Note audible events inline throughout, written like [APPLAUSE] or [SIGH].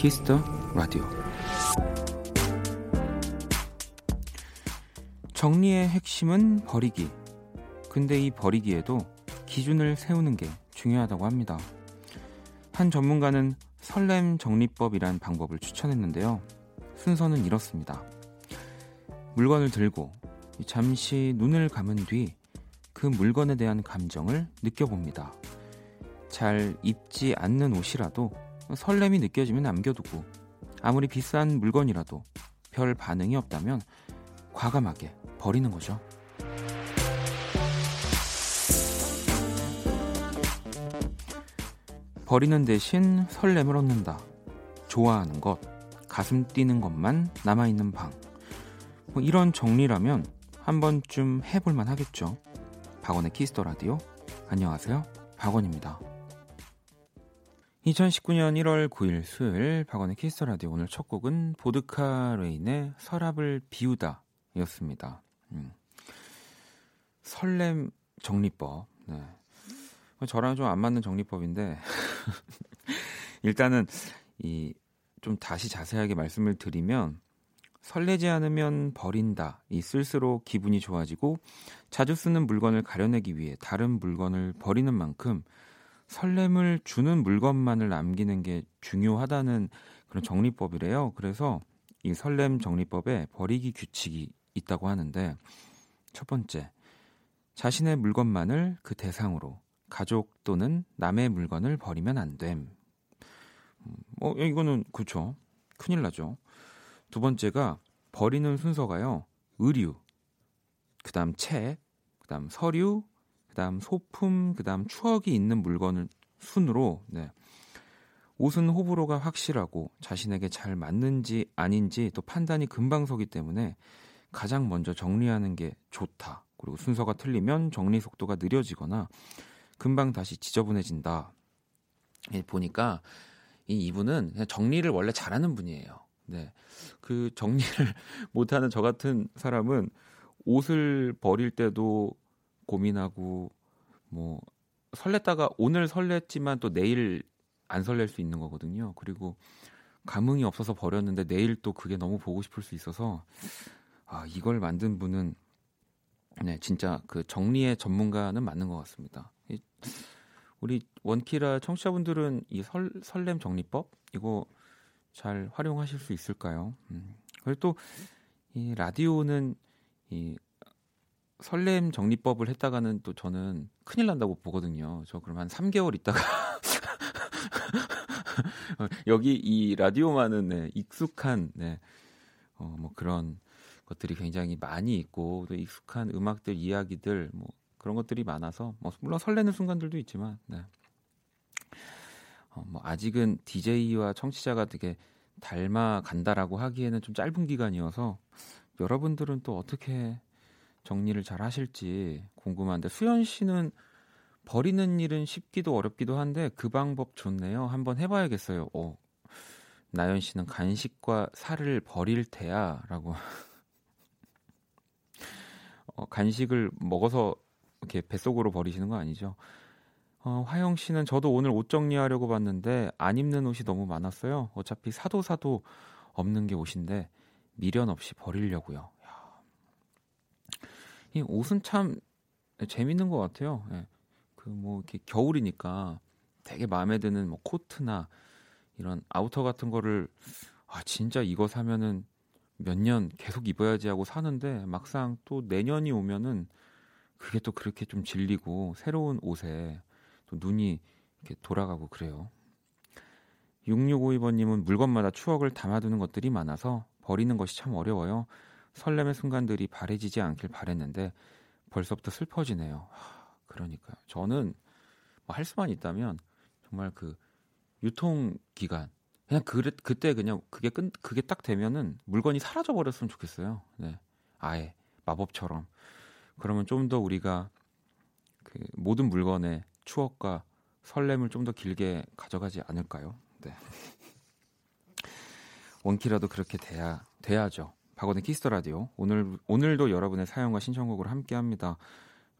키스 더 라디오 정리의 핵심은 버리기. 근데 이 버리기에도 기준을 세우는 게 중요하다고 합니다. 한 전문가는 설렘 정리법이란 방법을 추천했는데요. 순서는 이렇습니다. 물건을 들고 잠시 눈을 감은 뒤 그 물건에 대한 감정을 느껴봅니다. 잘 입지 않는 옷이라도 설렘이 느껴지면 남겨두고 아무리 비싼 물건이라도 별 반응이 없다면 과감하게 버리는 거죠. 버리는 대신 설렘을 얻는다. 좋아하는 것, 가슴 뛰는 것만 남아있는 방. 뭐 이런 정리라면 한 번쯤 해볼만 하겠죠. 박원의 키스 더 라디오. 안녕하세요. 박원입니다. 2019년 1월 9일 수요일 박원의 키스 더 라디오 오늘 첫 곡은 보드카 레인의 서랍을 비우다 였습니다. 음. 설렘 정리법. 네. 저랑 좀 안 맞는 정리법인데 [LAUGHS] 일단은 이 좀 다시 자세하게 말씀을 드리면 설레지 않으면 버린다. 이 쓸수록 기분이 좋아지고 자주 쓰는 물건을 가려내기 위해 다른 물건을 버리는 만큼 설렘을 주는 물건만을 남기는 게 중요하다는 그런 정리법이래요. 그래서 이 설렘 정리법에 버리기 규칙이 있다고 하는데 첫 번째 자신의 물건만을 그 대상으로 가족 또는 남의 물건을 버리면 안 됨. 어, 이거는 그렇죠. 큰일 나죠. 두 번째가 버리는 순서가요. 의류, 그다음 책, 그다음 서류, 그다음 소품, 그다음 추억이 있는 물건을 순으로 네. 옷은 호불호가 확실하고 자신에게 잘 맞는지 아닌지 또 판단이 금방 서기 때문에 가장 먼저 정리하는 게 좋다. 그리고 순서가 틀리면 정리 속도가 느려지거나 금방 다시 지저분해진다. 예, 보니까 이 이분은 정리를 원래 잘하는 분이에요. 네. 그 정리를 [LAUGHS] 못하는 저 같은 사람은 옷을 버릴 때도 고민하고 뭐 설렜다가 오늘 설렜지만 또 내일 안 설렐 수 있는 거거든요. 그리고 감흥이 없어서 버렸는데 내일 또 그게 너무 보고 싶을 수 있어서 아, 이걸 만든 분은 네, 진짜 그 정리의 전문가는 맞는 것 같습니다. 우리 원키라 청취자분들은 이 설, 설렘 정리법 이거 잘 활용하실 수 있을까요? 음. 그리고 또 이 라디오는 이 설렘 정리법을 했다가는 또 저는 큰일 난다고 보거든요. 저 그럼 한 3개월 있다가 [LAUGHS] 여기 이 라디오만은 네, 익숙한 네, 어, 뭐 그런 것들이 굉장히 많이 있고 또 익숙한 음악들 이야기들 뭐 그런 것들이 많아서 뭐 물론 설레는 순간들도 있지만 네. 어, 뭐 아직은 DJ와 청취자가 되게 닮아 간다라고 하기에는 좀 짧은 기간이어서 여러분들은 또 어떻게 정리를 잘 하실지 궁금한데 수현 씨는 버리는 일은 쉽기도 어렵기도 한데 그 방법 좋네요. 한번 해봐야겠어요. 어, 나연 씨는 간식과 살을 버릴 테야라고 [LAUGHS] 어, 간식을 먹어서 이렇게 뱃속으로 버리시는 거 아니죠? 어, 화영 씨는 저도 오늘 옷 정리하려고 봤는데 안 입는 옷이 너무 많았어요. 어차피 사도 사도 없는 게 옷인데 미련 없이 버리려고요. 야. 이 옷은 참 재밌는 것 같아요. 예. 그뭐 이렇게 겨울이니까 되게 마음에 드는 뭐 코트나 이런 아우터 같은 거를 아 진짜 이거 사면은 몇 년 계속 입어야지 하고 사는데 막상 또 내년이 오면은 그게 또 그렇게 좀 질리고 새로운 옷에 또 눈이 이렇게 돌아가고 그래요. 6652번님은 물건마다 추억을 담아두는 것들이 많아서 버리는 것이 참 어려워요. 설렘의 순간들이 바래지지 않길 바랬는데 벌써부터 슬퍼지네요. 하, 그러니까요. 저는 뭐 할 수만 있다면 정말 그 유통 기간 그냥 그 그때 그냥 그게 끝 그게 딱 되면은 물건이 사라져 버렸으면 좋겠어요. 네. 아예 마법처럼. 그러면 좀 더 우리가 그 모든 물건의 추억과 설렘을 좀 더 길게 가져가지 않을까요? 네. [LAUGHS] 원키라도 그렇게 돼야 돼야죠. 박원의 키스 더 라디오 오늘 오늘도 여러분의 사연과 신청곡을 함께합니다.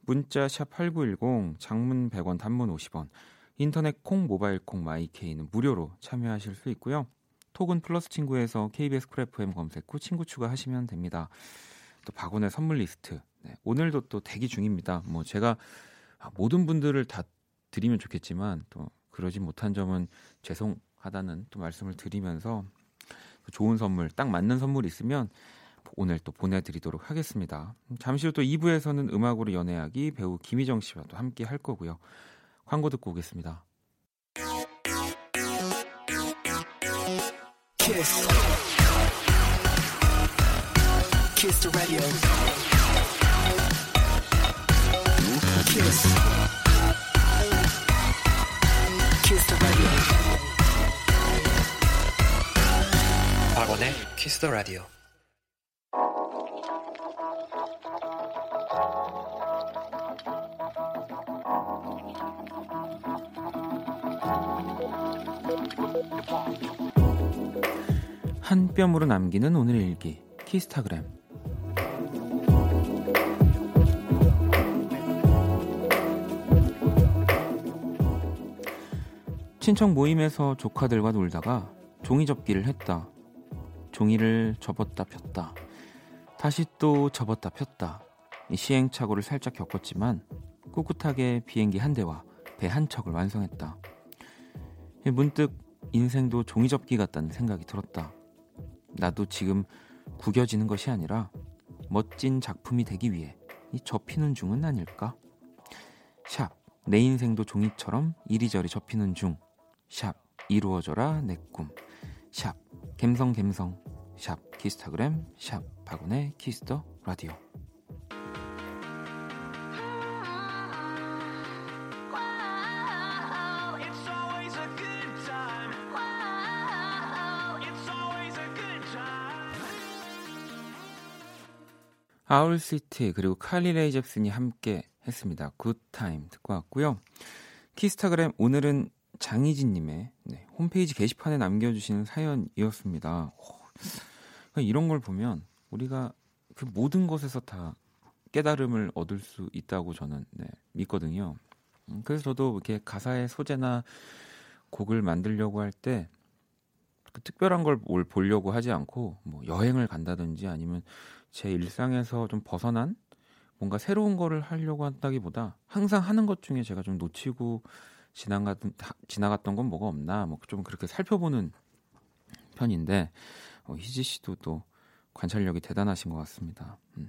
문자 샵 8910 장문 100원 단문 50원 인터넷 콩 모바일 콩 MyK는 무료로 참여하실 수 있고요. 톡은 플러스 친구에서 KBS Cool FM 검색 후 친구 추가하시면 됩니다. 또 박원의 선물 리스트 네, 오늘도 또 대기 중입니다. 뭐 제가 모든 분들을 다 드리면 좋겠지만 또 그러지 못한 점은 죄송하다는 또 말씀을 드리면서 좋은 선물 딱 맞는 선물 있으면 오늘 또 보내드리도록 하겠습니다. 잠시 후 또 2부에서는 음악으로 연애하기 배우 김희정 씨와 또 함께 할 거고요. 광고 듣고 오겠습니다. 키스. 키스. 키스. 박원의 키스 더 라디오. 한 뼘으로 남기는 오늘의 일기 키스타그램 친척 모임에서 조카들과 놀다가 종이 접기를 했다. 종이를 접었다 폈다. 다시 또 접었다 폈다. 시행착오를 살짝 겪었지만 꿋꿋하게 비행기 한 대와 배 한 척을 완성했다. 문득 인생도 종이 접기 같다는 생각이 들었다. 나도 지금 구겨지는 것이 아니라 멋진 작품이 되기 위해 이 접히는 중은 아닐까? 샵, 내 인생도 종이처럼 이리저리 접히는 중. 샵, 이루어져라 내 꿈. 샵, 갬성갬성. 샵, 키스타그램. 샵, 박원의 키스 더 라디오. Owl City 그리고 칼리 레이 잽슨이 함께 했습니다. Good Time 듣고 왔고요. 키스타그램 오늘은 장희진님의 네, 홈페이지 게시판에 남겨주시는 사연이었습니다. 오, 이런 걸 보면 우리가 그 모든 것에서 다 깨달음을 얻을 수 있다고 저는 네, 믿거든요. 음, 그래서 저도 이렇게 가사의 소재나 곡을 만들려고 할 때 그 특별한 걸 뭘 보려고 하지 않고 뭐 여행을 간다든지 아니면 제 일상에서 좀 벗어난 뭔가 새로운 거를 하려고 한다기보다 항상 하는 것 중에 제가 좀 놓치고 지나갔던 지나갔던 건 뭐가 없나 뭐 좀 그렇게 살펴보는 편인데 어, 희지 씨도 또 관찰력이 대단하신 것 같습니다. 음.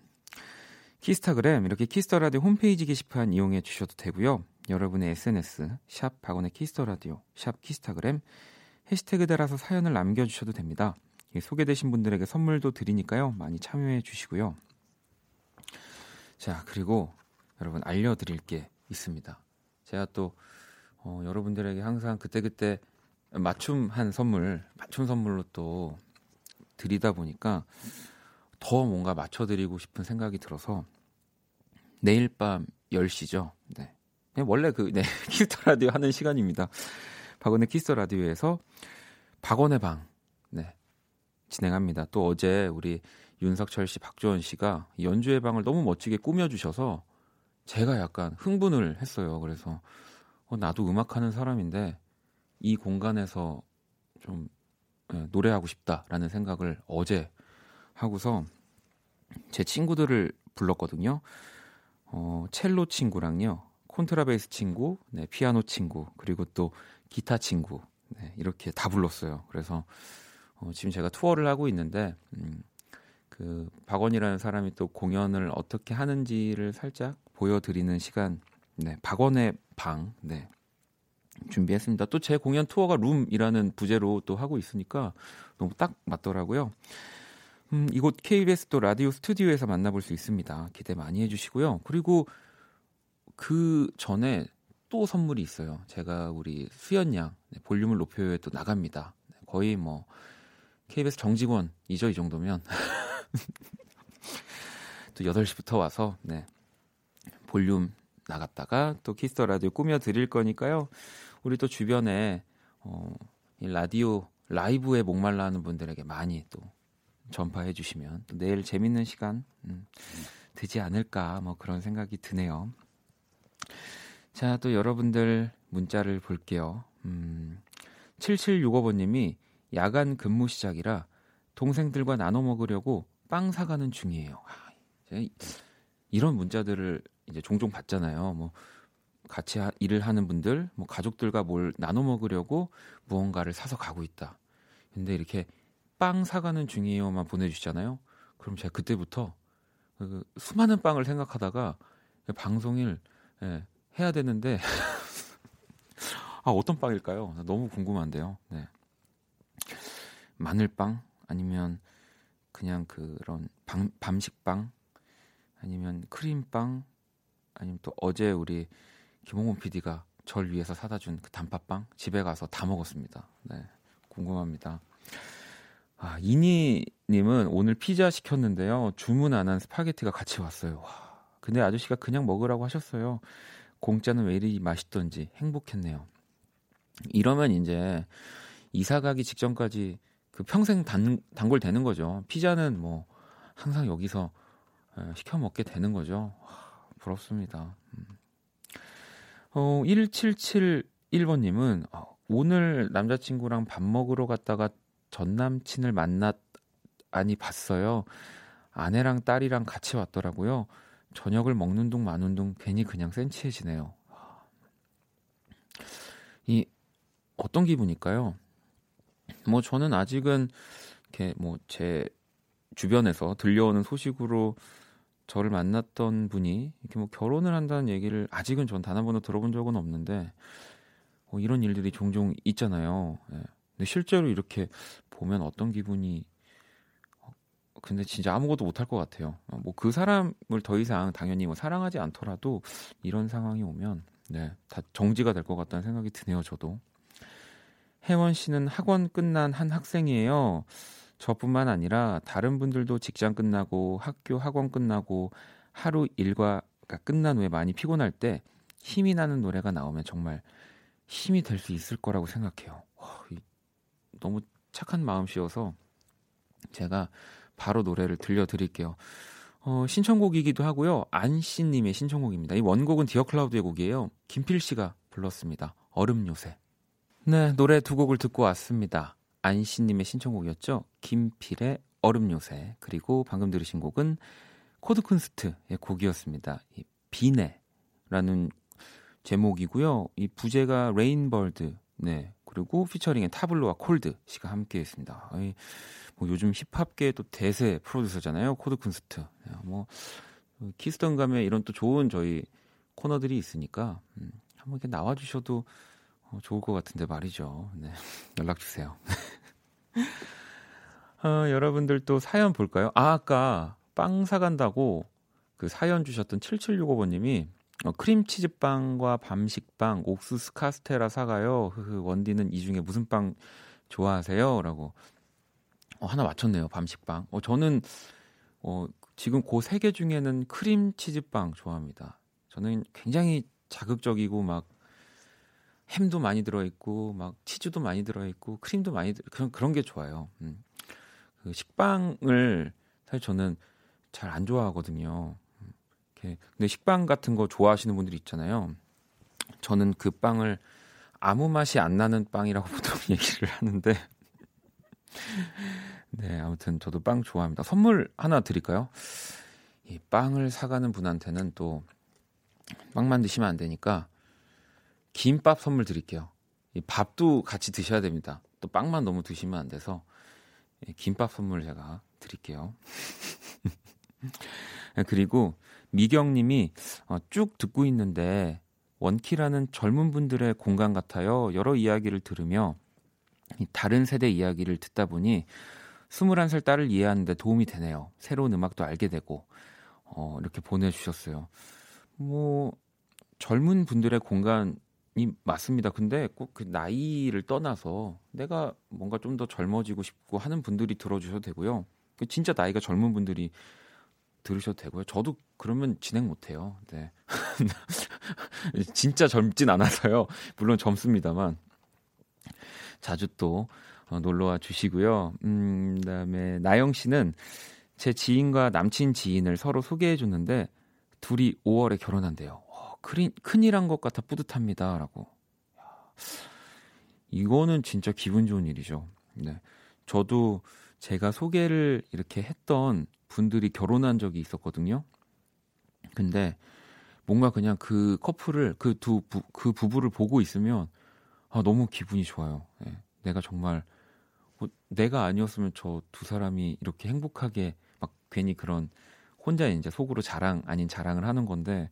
키스타그램 이렇게 키스 더 라디오 홈페이지 게시판 이용해 주셔도 되고요. 여러분의 SNS 샵 박원의 키스 더 라디오 샵 키스타그램 해시태그 달아서 사연을 남겨주셔도 됩니다. 소개되신 분들에게 선물도 드리니까요. 많이 참여해 주시고요. 자, 그리고 여러분 알려드릴 게 있습니다. 제가 또 어, 여러분들에게 항상 그때그때 맞춤한 선물, 맞춤 선물로 또 드리다 보니까 더 뭔가 맞춰드리고 싶은 생각이 들어서 내일 밤 10시죠. 네. 원래 그, 네, [LAUGHS] 키스 더 라디오 하는 시간입니다. 박원의 키스 더 라디오에서 박원의 방, 네, 진행합니다. 또 어제 우리 윤석철 씨, 박주원 씨가 연주회 방을 너무 멋지게 꾸며주셔서 제가 약간 흥분을 했어요. 그래서 어, 나도 음악하는 사람인데 이 공간에서 좀 예, 노래하고 싶다라는 생각을 어제 하고서 제 친구들을 불렀거든요. 어, 첼로 친구랑요, 콘트라베이스 친구, 네, 피아노 친구, 그리고 또 기타 친구, 네, 이렇게 다 불렀어요. 그래서 어, 지금 제가 투어를 하고 있는데 음, 그 박원이라는 사람이 또 공연을 어떻게 하는지를 살짝 보여드리는 시간. 네, 박원의 방. 네. 준비했습니다. 또 제 공연 투어가 룸이라는 부제로 또 하고 있으니까 너무 딱 맞더라고요. 음, 이곳 KBS 또 라디오 스튜디오에서 만나볼 수 있습니다. 기대 많이 해주시고요. 그리고 그 전에 또 선물이 있어요. 제가 우리 수연 양 네, 볼륨을 높여요에 또 나갑니다. 네, 거의 뭐 KBS 정직원이죠, 이 정도면. [LAUGHS] 또 8시부터 와서, 네. 볼륨 나갔다가 또 키스 더 라디오 꾸며 드릴 거니까요. 우리 또 주변에, 어, 이 라디오 라이브에 목말라 하는 분들에게 많이 또 전파해 주시면 또 내일 재밌는 시간, 음, 되지 않을까, 뭐 그런 생각이 드네요. 자, 또 여러분들 문자를 볼게요. 음, 7765번님이 야간 근무 시작이라 동생들과 나눠 먹으려고 빵 사가는 중이에요. 아, 이런 문자들을 이제 종종 받잖아요. 뭐 같이 하, 일을 하는 분들, 뭐 가족들과 뭘 나눠 먹으려고 무언가를 사서 가고 있다. 근데 이렇게 빵 사가는 중이에요만 보내주시잖아요. 그럼 제가 그때부터 그 수많은 빵을 생각하다가 방송일 예, 해야 되는데 [LAUGHS] 아 어떤 빵일까요? 너무 궁금한데요. 네. 마늘빵 아니면 그냥 그런 밤, 밤식빵 아니면 크림빵 아니면 또 어제 우리 김홍곤 PD가 절 위해서 사다 준 그 단팥빵 집에 가서 다 먹었습니다. 네. 궁금합니다. 아, 이니 님은 오늘 피자 시켰는데요. 주문 안 한 스파게티가 같이 왔어요. 와, 근데 아저씨가 그냥 먹으라고 하셨어요. 공짜는 왜 이리 맛있던지 행복했네요. 이러면 이제 이사 가기 직전까지 그 평생 단, 단골 되는 거죠. 피자는 뭐 항상 여기서 시켜 먹게 되는 거죠. 와, 부럽습니다. 음. 어, 1771번님은 어, 오늘 남자친구랑 밥 먹으러 갔다가 전 남친을 만났 아니 봤어요. 아내랑 딸이랑 같이 왔더라고요. 저녁을 먹는 둥 마는 둥 괜히 그냥 센치해지네요. 이 어떤 기분일까요? 뭐 저는 아직은 이렇게 뭐 제 주변에서 들려오는 소식으로 저를 만났던 분이 이렇게 뭐 결혼을 한다는 얘기를 아직은 전 단 한 번도 들어본 적은 없는데 뭐 이런 일들이 종종 있잖아요. 예. 근데 실제로 이렇게 보면 어떤 기분이 어, 근데 진짜 아무것도 못할 것 같아요. 어, 뭐그 사람을 더 이상 당연히 뭐 사랑하지 않더라도 이런 상황이 오면 네, 다 정지가 될 것 같다는 생각이 드네요, 저도. 혜원 씨는 학원 끝난 한 학생이에요. 저뿐만 아니라 다른 분들도 직장 끝나고 학교 학원 끝나고 하루 일과가 끝난 후에 많이 피곤할 때 힘이 나는 노래가 나오면 정말 힘이 될 수 있을 거라고 생각해요. 와, 너무 착한 마음씨여서 제가 바로 노래를 들려드릴게요. 어, 신청곡이기도 하고요. 안씨님의 신청곡입니다. 이 원곡은 디어 클라우드의 곡이에요. 김필 씨가 불렀습니다. 얼음 요새. 네, 노래 두 곡을 듣고 왔습니다. 안씨님의 신청곡이었죠. 김필의 얼음 요새. 그리고 방금 들으신 곡은 코드쿤스트의 곡이었습니다. 이 비네라는 제목이고요. 이 부제가 Rain Bird. 네. 그리고 피처링의 타블로와 콜드 씨가 함께 했습니다. 뭐 요즘 힙합계 또 대세 프로듀서잖아요. 코드쿤스트. 네, 뭐 키스 더 감에 이런 또 좋은 저희 코너들이 있으니까 음, 한번 이렇게 나와 주셔도 어, 좋을 것 같은데 말이죠. 네. [LAUGHS] 연락 주세요. [LAUGHS] 어, 여러분들 또 사연 볼까요? 아, 아까 빵 사간다고 그 사연 주셨던 7765번님이 어, 크림치즈빵과 밤식빵, 옥수수 카스테라 사가요. 흐흐, 원디는 이 중에 무슨 빵 좋아하세요? 라고. 어, 하나 맞췄네요. 밤식빵. 어, 저는, 어, 지금 그 세 개 중에는 크림치즈빵 좋아합니다. 저는 굉장히 자극적이고 막 햄도 많이 들어 있고 막 치즈도 많이 들어 있고 크림도 많이 들어 그런 그런 게 좋아요. 음. 그 식빵을 사실 저는 잘 안 좋아하거든요. 이렇게 근데 식빵 같은 거 좋아하시는 분들이 있잖아요. 저는 그 빵을 아무 맛이 안 나는 빵이라고 [LAUGHS] 보통 얘기를 하는데 [LAUGHS] 네 아무튼 저도 빵 좋아합니다. 선물 하나 드릴까요? 이 빵을 사가는 분한테는 또 빵만 드시면 안 되니까 김밥 선물 드릴게요. 이 밥도 같이 드셔야 됩니다. 또 빵만 너무 드시면 안 돼서 김밥 선물 제가 드릴게요. [LAUGHS] 그리고 미경님이 어, 쭉 듣고 있는데 원키라는 젊은 분들의 공간 같아요. 여러 이야기를 들으며 다른 세대 이야기를 듣다 보니 21살 딸을 이해하는데 도움이 되네요. 새로운 음악도 알게 되고 어, 이렇게 보내주셨어요. 뭐 젊은 분들의 공간 이 맞습니다. 근데 꼭 그 나이를 떠나서 내가 뭔가 좀 더 젊어지고 싶고 하는 분들이 들어주셔도 되고요. 그 진짜 나이가 젊은 분들이 들으셔도 되고요. 저도 그러면 진행 못해요. 네. [LAUGHS] 진짜 젊진 않아서요. 물론 젊습니다만 자주 또 어, 놀러와 주시고요. 음, 그다음에 나영 씨는 제 지인과 남친 지인을 서로 소개해 줬는데 둘이 5월에 결혼한대요. 어, 큰일, 큰일 한 것 같아 뿌듯합니다. 라고. 이거는 진짜 기분 좋은 일이죠. 네. 저도 제가 소개를 이렇게 했던 분들이 결혼한 적이 있었거든요. 근데 뭔가 그냥 그 커플을 그두그 부부를 보고 있으면 아 너무 기분이 좋아요. 네. 내가 정말 어, 내가 아니었으면 저 두 사람이 이렇게 행복하게 막 괜히 그런 혼자 이제 속으로 자랑 아닌 자랑을 하는 건데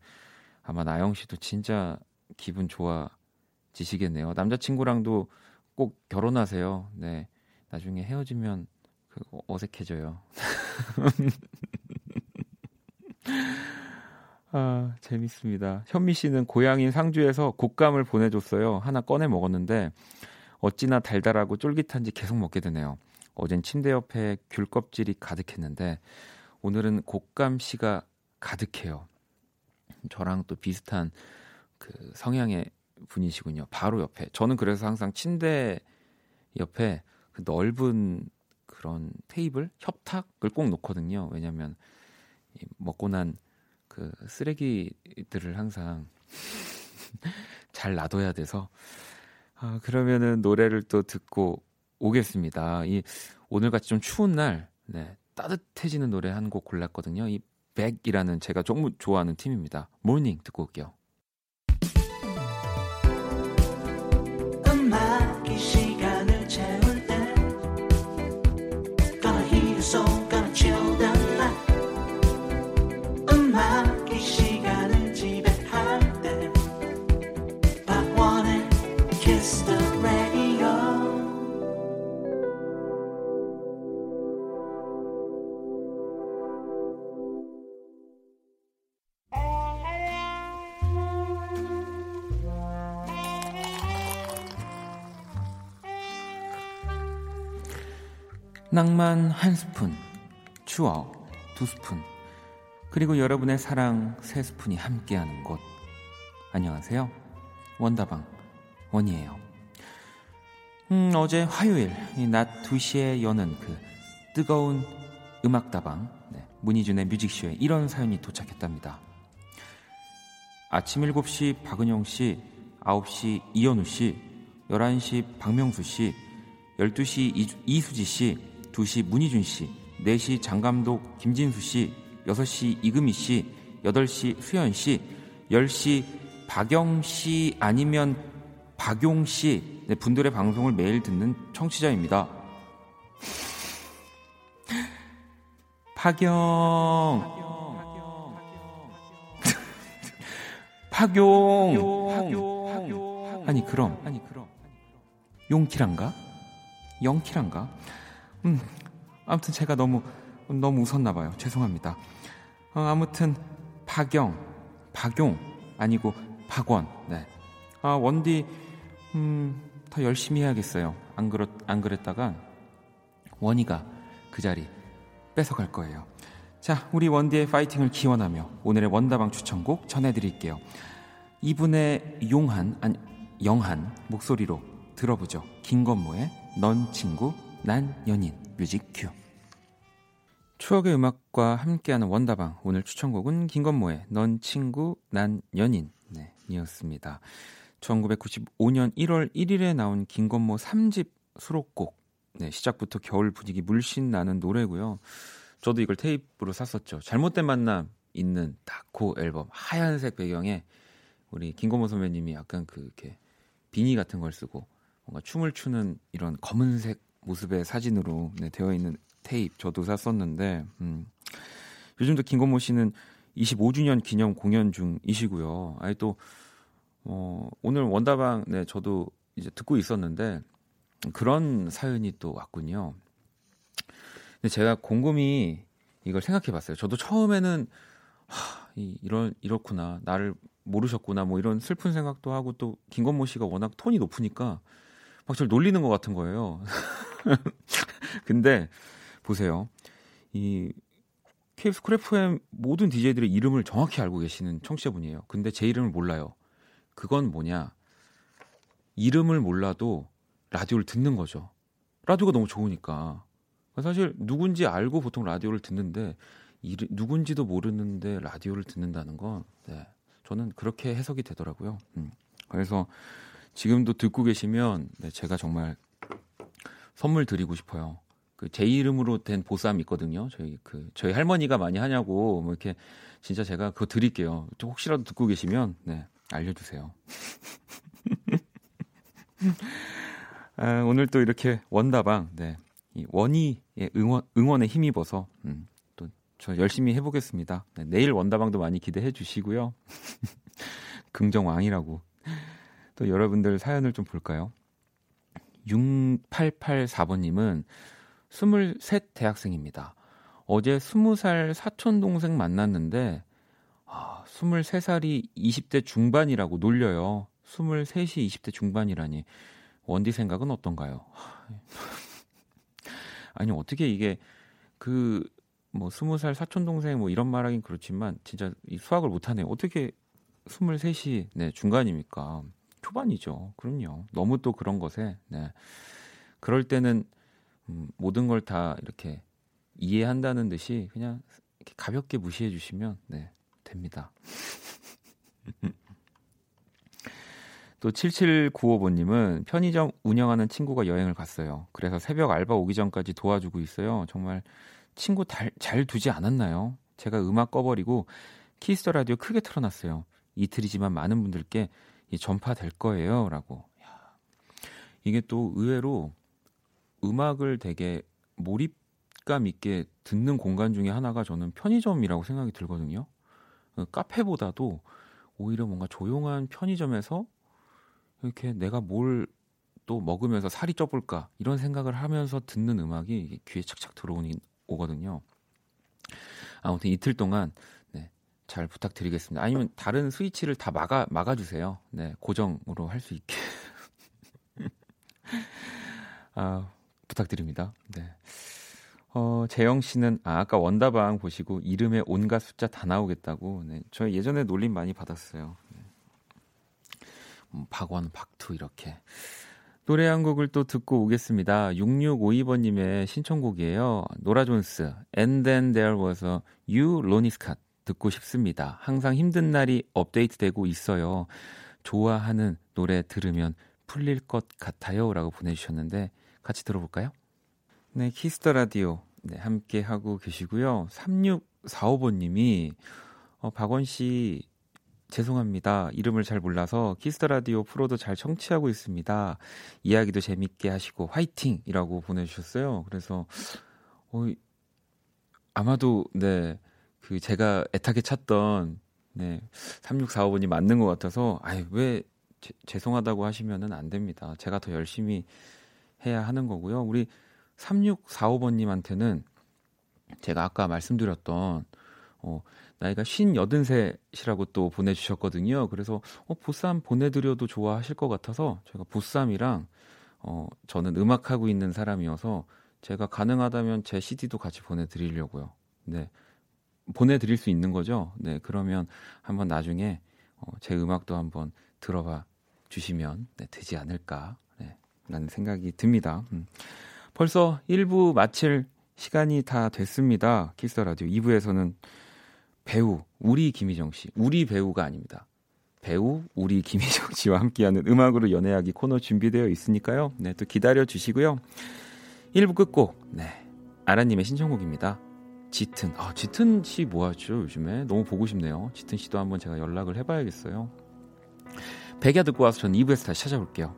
아마 나영 씨도 진짜 기분 좋아지시겠네요. 남자친구랑도 꼭 결혼하세요. 네. 나중에 헤어지면 그 어색해져요. [LAUGHS] 아, 재밌습니다. 현미 씨는 고향인 상주에서 곶감을 보내줬어요. 하나 꺼내 먹었는데 어찌나 달달하고 쫄깃한지 계속 먹게 되네요. 어젠 침대 옆에 귤 껍질이 가득했는데 오늘은 곶감 씨가 가득해요. 저랑 또 비슷한 그 성향의 분이시군요. 바로 옆에. 저는 그래서 항상 침대 옆에 그 넓은 그런 테이블, 협탁을 꼭 놓거든요. 왜냐면 먹고 난 그 쓰레기들을 항상 [LAUGHS] 잘 놔둬야 돼서 아, 그러면은 노래를 또 듣고 오겠습니다. 이 오늘 같이 좀 추운 날 네, 따뜻해지는 노래 한 곡 골랐거든요. 이 Beck이라는 제가 정말 좋아하는 팀입니다. Morning 듣고 올게요. 낭만 한 스푼, 추억 두 스푼, 그리고 여러분의 사랑 세 스푼이 함께하는 곳. 안녕하세요. 원다방 원이에요. 음, 어제 화요일 낮 2시에 여는 그 뜨거운 음악다방 네, 문희준의 뮤직쇼에 이런 사연이 도착했답니다. 아침 7시 박은영 씨, 9시 이현우 씨, 11시 박명수 씨, 12시 이수지 씨, 2시 문희준 씨, 4시 장감독 김진수 씨, 6시 이금희 씨, 8시 수현 씨, 10시 박영 씨 아니면 박용 씨 네, 분들의 방송을 매일 듣는 청취자입니다. 파경 파경 아니 그럼 아니 그럼. 용키란가? 영키란가 음, 아무튼 제가 너무 너무 웃었나 봐요. 죄송합니다. 어, 아무튼 박영, 박용 아니고 박원. 네. 아 원디 음, 더 열심히 해야겠어요. 안 그렇 안 그랬다가 원이가 그 자리 뺏어갈 거예요. 자, 우리 원디의 파이팅을 기원하며 오늘의 원다방 추천곡 전해드릴게요. 이분의 용한 아니 영한 목소리로 들어보죠. 김건모의 넌 친구 난 연인 뮤직 큐 추억의 음악과 함께하는 원다방 오늘 추천곡은 김건모의 넌 친구 난 연인 네, 이었습니다. 1995년 1월 1일에 나온 김건모 3집 수록곡 네, 시작부터 겨울 분위기 물씬 나는 노래고요. 저도 이걸 테이프로 샀었죠. 잘못된 만남 있는 다코 앨범 하얀색 배경에 우리 김건모 선배님이 약간 그 이렇게 비니 같은 걸 쓰고 뭔가 춤을 추는 이런 검은색 모습의 사진으로 네, 되어 있는 테이프 저도 샀었는데 음. 요즘도 김건모 씨는 25주년 기념 공연 중이시고요. 아니 또 어, 오늘 원다방 네 저도 이제 듣고 있었는데 그런 사연이 또 왔군요. 근데 제가 곰곰이 이걸 생각해봤어요. 저도 처음에는 하, 이, 이런 이렇구나 나를 모르셨구나 뭐 이런 슬픈 생각도 하고 또 김건모 씨가 워낙 톤이 높으니까 막 저를 놀리는 것 같은 거예요. [LAUGHS] 근데 보세요. 이 KBS 쿨 FM 모든 DJ들의 이름을 정확히 알고 계시는 청취자분이에요. 근데 제 이름을 몰라요. 그건 뭐냐? 이름을 몰라도 라디오를 듣는 거죠. 라디오가 너무 좋으니까. 사실 누군지 알고 보통 라디오를 듣는데 이, 누군지도 모르는데 라디오를 듣는다는 건 네, 저는 그렇게 해석이 되더라고요. 음. 그래서 지금도 듣고 계시면 네, 제가 정말 선물 드리고 싶어요. 그 제 이름으로 된 보쌈 있거든요. 저희 그 저희 할머니가 많이 하냐고 뭐 이렇게 진짜 제가 그거 드릴게요. 혹시라도 듣고 계시면 네, 알려주세요. [LAUGHS] 아, 오늘 또 이렇게 원다방 네, 이 원희의 응원 응원에 힘입어서 음, 또저 열심히 해보겠습니다. 네, 내일 원다방도 많이 기대해 주시고요. [LAUGHS] 긍정왕이라고 또 여러분들 사연을 좀 볼까요? 6884번님은 23 대학생입니다. 어제 20살 사촌 동생 만났는데 아, 23살이 20대 중반이라고 놀려요. 23이 20대 중반이라니. 원디 생각은 어떤가요? [LAUGHS] 아니 어떻게 이게 그 뭐 20살 사촌 동생 뭐 이런 말하긴 그렇지만 진짜 이 수학을 못 하네요. 어떻게 23이 네, 중간입니까? 초반이죠. 그럼요. 너무 또 그런 것에 네. 그럴 때는 음, 모든 걸 다 이렇게 이해한다는 듯이 그냥 이렇게 가볍게 무시해 주시면 네, 됩니다. [LAUGHS] 또 7795번님은 편의점 운영하는 친구가 여행을 갔어요. 그래서 새벽 알바 오기 전까지 도와주고 있어요. 정말 친구 달, 잘 두지 않았나요? 제가 음악 꺼버리고 키스 더 라디오 크게 틀어놨어요. 이틀이지만 많은 분들께 전파될 거예요. 라고. 이게 또 의외로 음악을 되게 몰입감 있게 듣는 공간 중에 하나가 저는 편의점이라고 생각이 들거든요. 그 카페보다도 오히려 뭔가 조용한 편의점에서 이렇게 내가 뭘 또 먹으면서 살이 쪄볼까 이런 생각을 하면서 듣는 음악이 귀에 착착 들어오니 오거든요. 아무튼 이틀 동안 네, 잘 부탁드리겠습니다. 아니면 다른 스위치를 다 막아 막아 주세요. 네, 고정으로 할 수 있게. [LAUGHS] 아, 부탁드립니다. 네. 어, 재영 씨는 아, 아까 원다방 보시고 이름에 온갖 숫자 다 나오겠다고. 네. 저 예전에 놀림 많이 받았어요. 네. 음, 박원, 박투 이렇게. 노래 한 곡을 또 듣고 오겠습니다. 6652번님의 신청곡이에요. 노라 존스, And Then There Was a You, 로니 스캇 듣고 싶습니다. 항상 힘든 날이 업데이트되고 있어요. 좋아하는 노래 들으면 풀릴 것 같아요. 라고 보내주셨는데 같이 들어볼까요? 네, 키스 더 라디오. 네, 함께 하고 계시고요. 3645번님이, 어, 박원 씨, 죄송합니다. 이름을 잘 몰라서 키스 더 라디오 프로도 잘 청취하고 있습니다. 이야기도 재밌게 하시고 화이팅! 이라고 보내주셨어요. 그래서, 어, 아마도, 네, 그 제가 애타게 찾던, 네, 3645번이 맞는 것 같아서, 아이, 왜, 제, 죄송하다고 하시면은 안 됩니다. 제가 더 열심히 해야 하는 거고요. 우리 3645번님한테는 제가 아까 말씀드렸던 어, 나이가 58세시라고 또 보내주셨거든요. 그래서 어, 보쌈 보내드려도 좋아하실 것 같아서 제가 보쌈이랑 어, 저는 음악하고 있는 사람이어서 제가 가능하다면 제 CD도 같이 보내드리려고요. 네. 보내드릴 수 있는 거죠. 네. 그러면 한번 나중에 어, 제 음악도 한번 들어봐 주시면 네, 되지 않을까. 네. 라는 생각이 듭니다. 음. 벌써 1부 마칠 시간이 다 됐습니다. 키스 라디오 2부에서는 배우 우리 김희정 씨, 우리 배우가 아닙니다. 배우 우리 [LAUGHS] 김희정 씨와 함께하는 음악으로 연애하기 코너 준비되어 있으니까요. 네, 또 기다려 주시고요. 1부 끝곡 네. 아라님의 신청곡입니다. 짙은 아 짙은 씨 뭐하죠 요즘에 너무 보고 싶네요. 짙은 씨도 한번 제가 연락을 해봐야겠어요. 백야 듣고 와서 저는 2부에서 다시 찾아볼게요.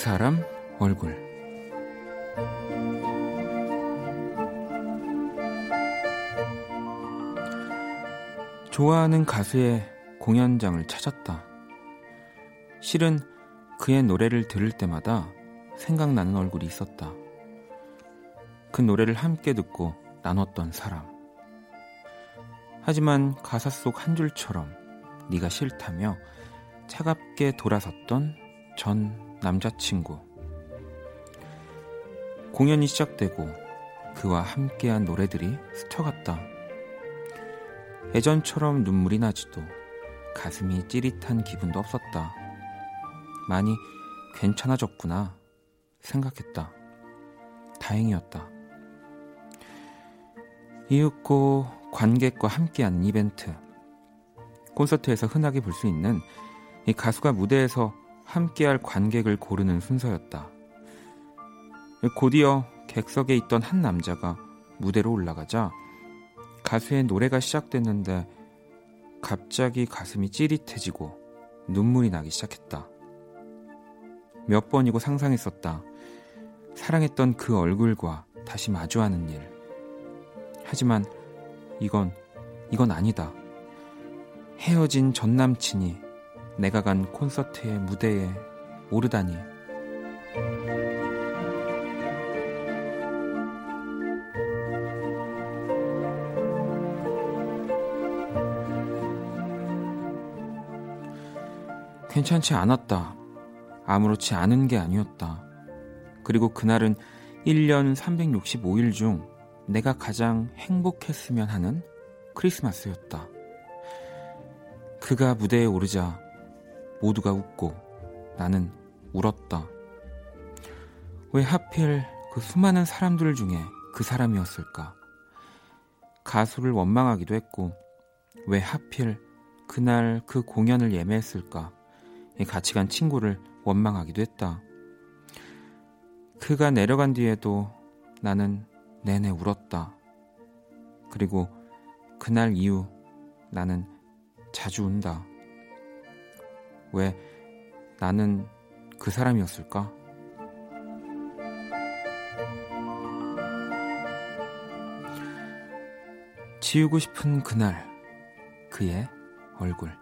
사람 얼굴 좋아하는 가수의 공연장을 찾았다. 실은 그의 노래를 들을 때마다 생각나는 얼굴이 있었다. 그 노래를 함께 듣고 나눴던 사람. 하지만 가사 속 한 줄처럼 네가 싫다며 차갑게 돌아섰던 전 남자친구. 공연이 시작되고 그와 함께한 노래들이 스쳐갔다. 예전처럼 눈물이 나지도 가슴이 찌릿한 기분도 없었다. 많이 괜찮아졌구나 생각했다. 다행이었다. 이윽고 관객과 함께하는 이벤트. 콘서트에서 흔하게 볼 수 있는 이 가수가 무대에서 함께할 관객을 고르는 순서였다. 곧이어 객석에 있던 한 남자가 무대로 올라가자 가수의 노래가 시작됐는데 갑자기 가슴이 찌릿해지고 눈물이 나기 시작했다. 몇 번이고 상상했었다. 사랑했던 그 얼굴과 다시 마주하는 일. 하지만 이건, 이건 아니다. 헤어진 전 남친이 내가 간 콘서트의 무대에 오르다니. 괜찮지 않았다. 아무렇지 않은 게 아니었다. 그리고 그날은 1년 365일 중 내가 가장 행복했으면 하는 크리스마스였다. 그가 무대에 오르자 모두가 웃고 나는 울었다. 왜 하필 그 수많은 사람들 중에 그 사람이었을까? 가수를 원망하기도 했고 왜 하필 그날 그 공연을 예매했을까? 같이 간 친구를 원망하기도 했다. 그가 내려간 뒤에도 나는 내내 울었다. 그리고 그날 이후 나는 자주 운다. 왜 나는 그 사람이었을까? 지우고 싶은 그날, 그의 얼굴.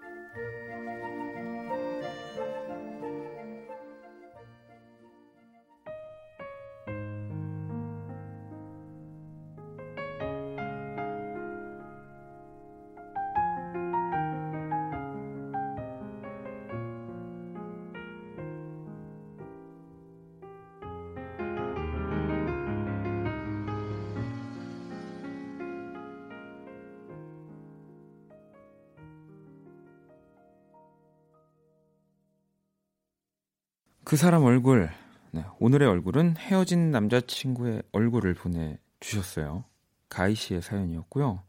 그 사람 얼굴. 네, 오늘의 얼굴은 헤어진 남자친구의 얼굴을 보내주셨어요. 가희 씨의 사연이었고요.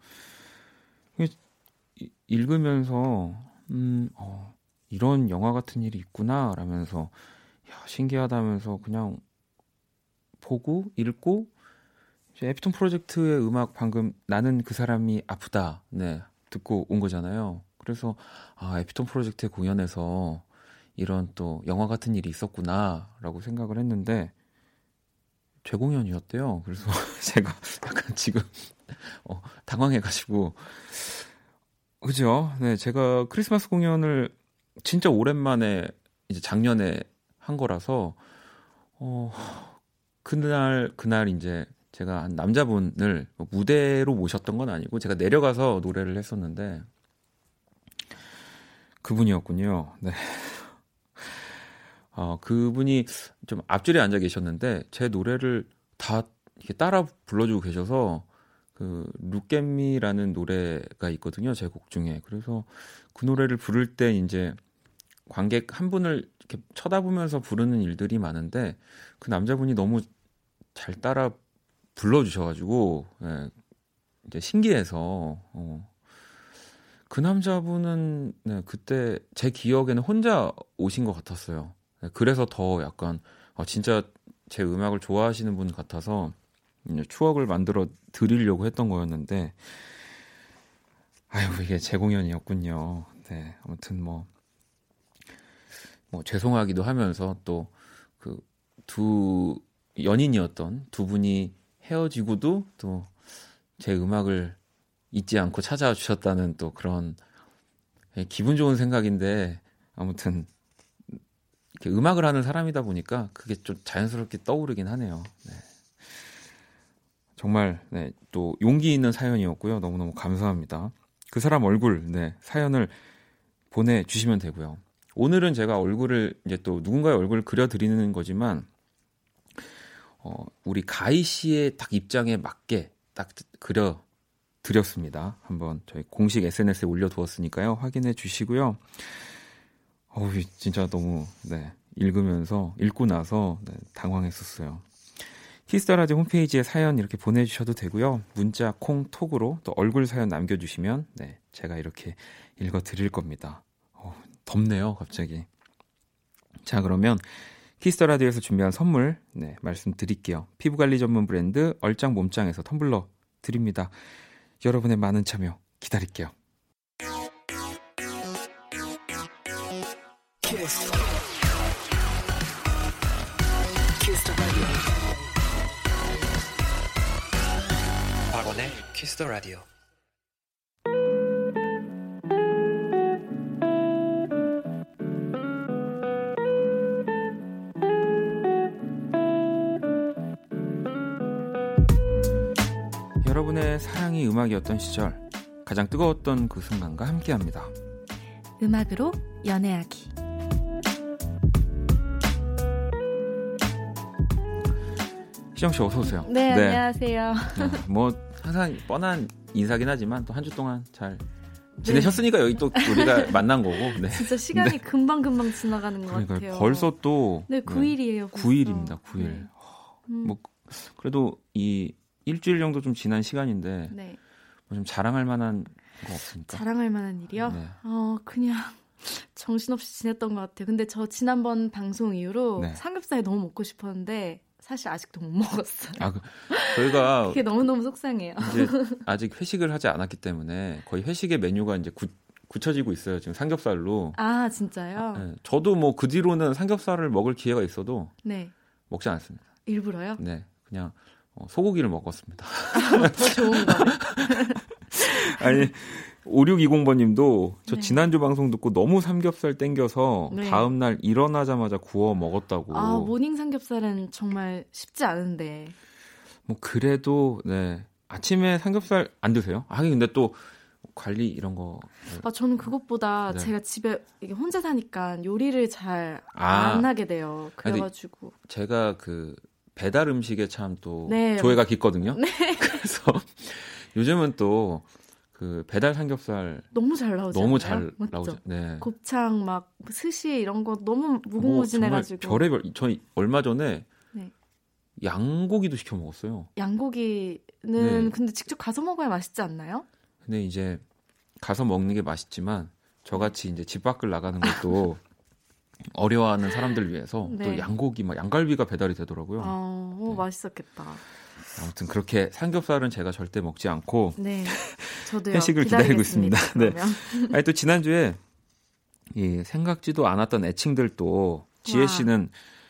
읽으면서, 음, 어, 이런 영화 같은 일이 있구나, 라면서, 야, 신기하다면서 그냥 보고, 읽고, 애프톤 프로젝트의 음악 방금 나는 그 사람이 아프다, 네, 듣고 온 거잖아요. 그래서, 아, 애프톤 프로젝트의 공연에서 이런 또 영화 같은 일이 있었구나라고 생각을 했는데 재공연이었대요. 그래서 [LAUGHS] 제가 약간 지금 [LAUGHS] 어, 당황해가지고 그죠? 네, 제가 크리스마스 공연을 진짜 오랜만에 이제 작년에 한 거라서 어 그날 그날 이제 제가 한 남자분을 무대로 모셨던 건 아니고 제가 내려가서 노래를 했었는데 그분이었군요. 네. 어, 그분이 좀 앞줄에 앉아 계셨는데 제 노래를 다 이렇게 따라 불러주고 계셔서 그 루겜미라는 노래가 있거든요 제 곡 중에 그래서 그 노래를 부를 때 이제 관객 한 분을 이렇게 쳐다보면서 부르는 일들이 많은데 그 남자분이 너무 잘 따라 불러주셔가지고 예, 이제 신기해서 어. 그 남자분은 네, 그때 제 기억에는 혼자 오신 것 같았어요. 네, 그래서 더 약간 아, 진짜 제 음악을 좋아하시는 분 같아서 추억을 만들어 드리려고 했던 거였는데 아유 이게 제 공연이었군요. 네 아무튼 뭐뭐 뭐 죄송하기도 하면서 또 그 두 연인이었던 두 분이 헤어지고도 또 제 음악을 잊지 않고 찾아와 주셨다는 또 그런 예, 기분 좋은 생각인데 아무튼 음악을 하는 사람이다 보니까 그게 좀 자연스럽게 떠오르긴 하네요. 네. 정말 네, 또 용기 있는 사연이었고요. 너무너무 감사합니다. 그 사람 얼굴 네, 사연을 보내주시면 되고요. 오늘은 제가 얼굴을 이제 또 누군가의 얼굴을 그려드리는 거지만 어, 우리 가희 씨의 딱 입장에 맞게 딱 그려 드렸습니다. 한번 저희 공식 SNS에 올려두었으니까요. 확인해 주시고요. 어우, 진짜 너무, 네, 읽으면서, 읽고 나서, 네, 당황했었어요. 키스터라디 홈페이지에 사연 이렇게 보내주셔도 되고요. 문자, 콩, 톡으로 또 얼굴 사연 남겨주시면, 네, 제가 이렇게 읽어드릴 겁니다. 어, 덥네요, 갑자기. 자, 그러면 키스 더 라디오에서 준비한 선물, 네, 말씀드릴게요. 피부 관리 전문 브랜드 얼짱 몸짱에서 텀블러 드립니다. 여러분의 많은 참여 기다릴게요. 키스 더 라디오. 여러분의 사랑이 음악이었던 시절 가장 뜨거웠던 그 순간과 함께합니다. 음악으로 연애하기. 시정 씨 어서 오세요. 네, 네. 안녕하세요. 네, 뭐 항상 뻔한 인사긴 하지만 또 한 주 동안 잘 지내셨으니까 네. 여기 또 우리가 [LAUGHS] 만난 거고. 네. 진짜 시간이 네. 금방 금방 지나가는 것 그러니까 같아요. 벌써 또 네, 9일이에요. 9일입니다. 9일. 음. 뭐 그래도 이 일주일 정도 좀 지난 시간인데 네. 뭐좀 자랑할 만한 거 없습니까? 자랑할 만한 일이요? 네. 어 그냥 정신없이 지냈던 것 같아요. 근데 저 지난번 방송 이후로 네. 삼겹살 너무 먹고 싶었는데 사실 아직도 못 먹었어요. 아, 그, 저희가 [LAUGHS] 그게 너무 너무 속상해요. 이제 [LAUGHS] 아직 회식을 하지 않았기 때문에 거의 회식의 메뉴가 이제 굳, 굳혀지고 있어요. 지금 삼겹살로. 아, 진짜요? 네, 저도 뭐 그 뒤로는 삼겹살을 먹을 기회가 있어도 네. 먹지 않습니다. 일부러요? 네. 그냥 어, 소고기를 먹었습니다. 아, 더 좋은 거. [LAUGHS] 아니 5620번님도 저 네. 지난주 방송 듣고 너무 삼겹살 땡겨서 네. 다음 날 일어나자마자 구워 먹었다고. 아 모닝 삼겹살은 정말 쉽지 않은데. 뭐 그래도 네 아침에 삼겹살 안 드세요? 하긴 근데 또 관리 이런 거. 아 저는 그것보다 네. 제가 집에 혼자 사니까 요리를 잘안 아, 하게 돼요. 그래가지고 제가 그 배달 음식에 참또 네. 조예가 깊거든요. 네. [LAUGHS] 그래서 요즘은 또 그 배달 삼겹살 너무 잘 나오죠. 너무 잘? 나오죠. 네. 곱창 막 스시 이런 거 너무 무궁무진해가지고. 뭐 별의별. 저 얼마 전에 네. 양고기도 시켜 먹었어요. 양고기는 네. 근데 직접 가서 먹어야 맛있지 않나요? 근데 이제 가서 먹는 게 맛있지만 저같이 이제 집 밖을 나가는 것도 [LAUGHS] 어려워하는 사람들 위해서 네. 또 양고기 막 양갈비가 배달이 되더라고요. 아, 오, 네. 맛있었겠다. 아무튼 그렇게 삼겹살은 제가 절대 먹지 않고 네. 저도 회식을 기다리고 있습니다. 네. [LAUGHS] 아니 또 지난주에 이 생각지도 않았던 애칭들도 지혜 씨는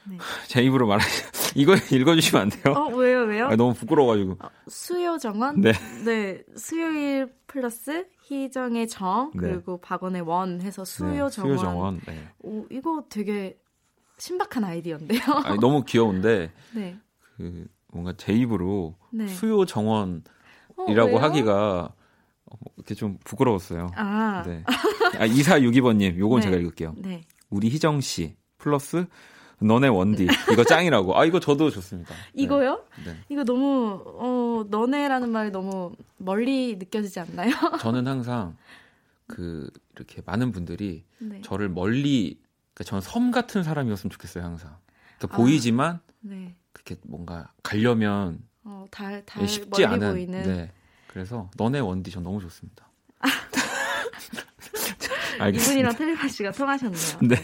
네. [LAUGHS] 제 입으로 말하시 이거 읽어주시면 안 돼요? 어 왜요 왜요? 아니, 너무 부끄러워가지고. 어, 수요 정원? 네. 네 수요일 플러스 희정의 정 네. 그리고 네. 박원의 원 해서 수요 네, 정원. 수요 정원. 네. 오, 이거 되게 신박한 아이디어인데요. 아니, 너무 귀여운데 [LAUGHS] 네. 그 뭔가 제 입으로 네. 수요 정원이라고 어, 하기가 이렇게 좀 부끄러웠어요. 아, 네. 아 2462번님, 요건 네. 제가 읽을게요. 네. 우리 희정 씨 플러스 너네 원디 이거 짱이라고. 아 이거 저도 좋습니다. 네. 이거요? 네. 이거 너무 어 너네라는 말이 너무 멀리 느껴지지 않나요? [LAUGHS] 저는 항상 그 이렇게 많은 분들이 네. 저를 멀리 그러니까 저는 섬 같은 사람이었으면 좋겠어요 항상. 그러니까 아, 보이지만 네. 그렇게 뭔가 가려면 어, 달, 달 쉽지 않은. 보이는. 네. 그래서 너네 원디 전 너무 좋습니다. [LAUGHS] 이분이랑 텔레파시가 통하셨네요. 네.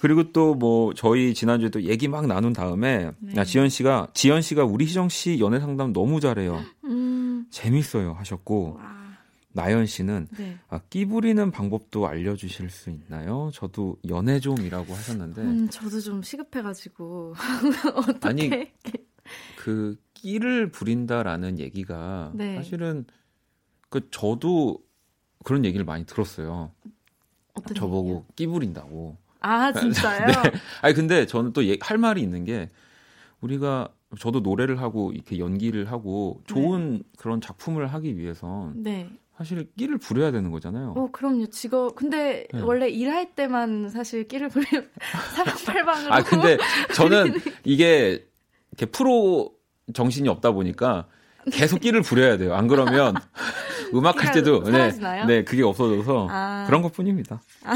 그리고 또 뭐 저희 지난주에 또 얘기 막 나눈 다음에 네. 야, 지연 씨가 지연 씨가 우리 희정 씨 연애 상담 너무 잘해요. 음. 재밌어요 하셨고 와. 나연 씨는 네. 아, 끼 부리는 방법도 알려주실 수 있나요? 저도 연애 좀이라고 하셨는데. 음, 저도 좀 시급해가지고 [LAUGHS] 아니 그 끼를 부린다라는 얘기가 네. 사실은 그 저도 그런 얘기를 많이 들었어요. 저보고? 끼 부린다고. 아 [LAUGHS] 진짜요? 네. 아니 근데 저는 또 할 말이 있는 게 우리가 저도 노래를 하고 이렇게 연기를 하고 좋은 네. 그런 작품을 하기 위해선 네. 사실 끼를 부려야 되는 거잖아요. 어, 그럼요. 직업. 근데 네. 원래 일할 때만 사실 끼를 부려 [LAUGHS] 사방팔방으로. 아, 근데 저는 이게 이렇게 프로 정신이 없다 보니까 계속 끼를 부려야 돼요. 안 그러면 [LAUGHS] 음악 할 때도 네, 네, 그게 없어져서 아. 그런 것뿐입니다. 아.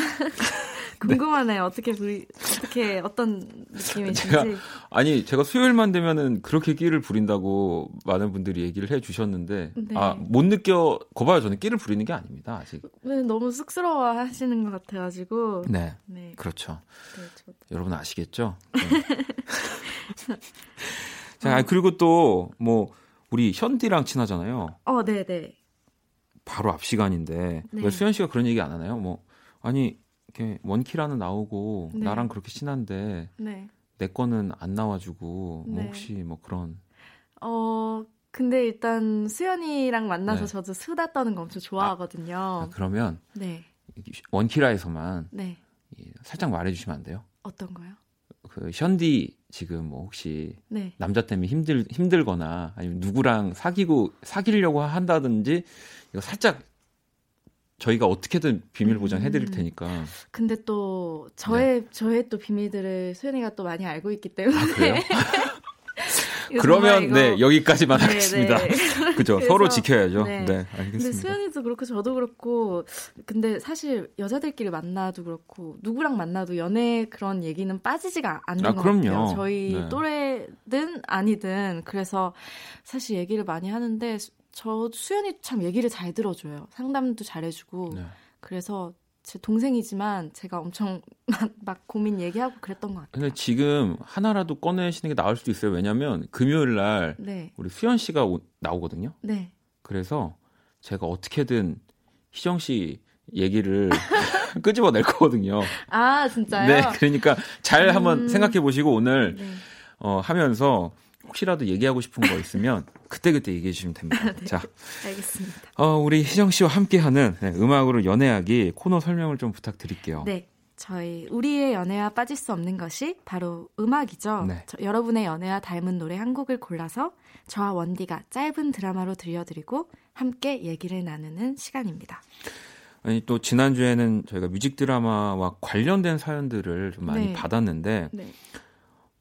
[LAUGHS] 궁금하네요. 어떻게 부리, 어떻게 어떤 느낌이신지. 제가, 아니 제가 수요일만 되면은 그렇게 끼를 부린다고 많은 분들이 얘기를 해주셨는데 네. 아못 느껴 거봐요. 저는 끼를 부리는 게 아닙니다. 아직. 네, 너무 쑥스러워하시는 것 같아가지고. 네, 네. 그렇죠. 네, 여러분 아시겠죠? 네. [LAUGHS] 자 그리고 또 뭐 우리 현디랑 친하잖아요. 어, 네, 네. 바로 앞 시간인데 네. 수현 씨가 그런 얘기 안 하나요? 뭐 아니 이렇게 원키라는 나오고 네. 나랑 그렇게 친한데 네. 내 거는 안 나와주고 뭐 네. 혹시 뭐 그런 어 근데 일단 수연이랑 만나서 네. 저도 수다 떠는 거 엄청 좋아하거든요. 아, 그러면 네. 원키라에서만 네. 살짝 말해주시면 안 돼요? 어떤 거요? 그 현디 지금 뭐 혹시 네. 남자 때문에 힘들 힘들거나 아니면 누구랑 사귀고 사귀려고 한다든지 이거 살짝 저희가 어떻게든 비밀 보장 해 드릴 음. 테니까. 근데 또 저의 네. 저의 또 비밀들을 수연이가 또 많이 알고 있기 때문에. 아, 그래요? [LAUGHS] 그러면 네 여기까지만 네, 하겠습니다. 네. [LAUGHS] 그죠 서로 지켜야죠. 네. 네. 알겠습니다. 근데 수연이도 그렇고 저도 그렇고 근데 사실 여자들끼리 만나도 그렇고 누구랑 만나도 연애 그런 얘기는 빠지지가 않는 아, 것 그럼요. 같아요. 저희 네. 또래든 아니든 그래서 사실 얘기를 많이 하는데 저 수연이 참 얘기를 잘 들어줘요. 상담도 잘해주고 네. 그래서 제 동생이지만 제가 엄청 [LAUGHS] 막, 막, 고민 얘기하고 그랬던 것 같아요. 근데 지금 하나라도 꺼내시는 게 나을 수도 있어요. 왜냐하면 금요일 날 네. 우리 수연 씨가 오, 나오거든요. 네. 그래서 제가 어떻게든 희정 씨 얘기를 [LAUGHS] 끄집어낼 거거든요. 아 진짜요? 네, 그러니까 잘 한번 음... 생각해 보시고 오늘 네. 어, 하면서 혹시라도 얘기하고 싶은 거 있으면 [LAUGHS] 그때그때 얘기해 주시면 됩니다. 네, 자, 알겠습니다. 어, 우리 희정 씨와 함께하는 네, 음악으로 연애하기 코너 설명을 좀 부탁드릴게요. 네. 저희 우리의 연애와 빠질 수 없는 것이 바로 음악이죠. 네. 저, 여러분의 연애와 닮은 노래 한 곡을 골라서 저와 원디가 짧은 드라마로 들려드리고 함께 얘기를 나누는 시간입니다. 아니 또 지난주에는 저희가 뮤직 드라마와 관련된 사연들을 좀 많이 네. 받았는데 네.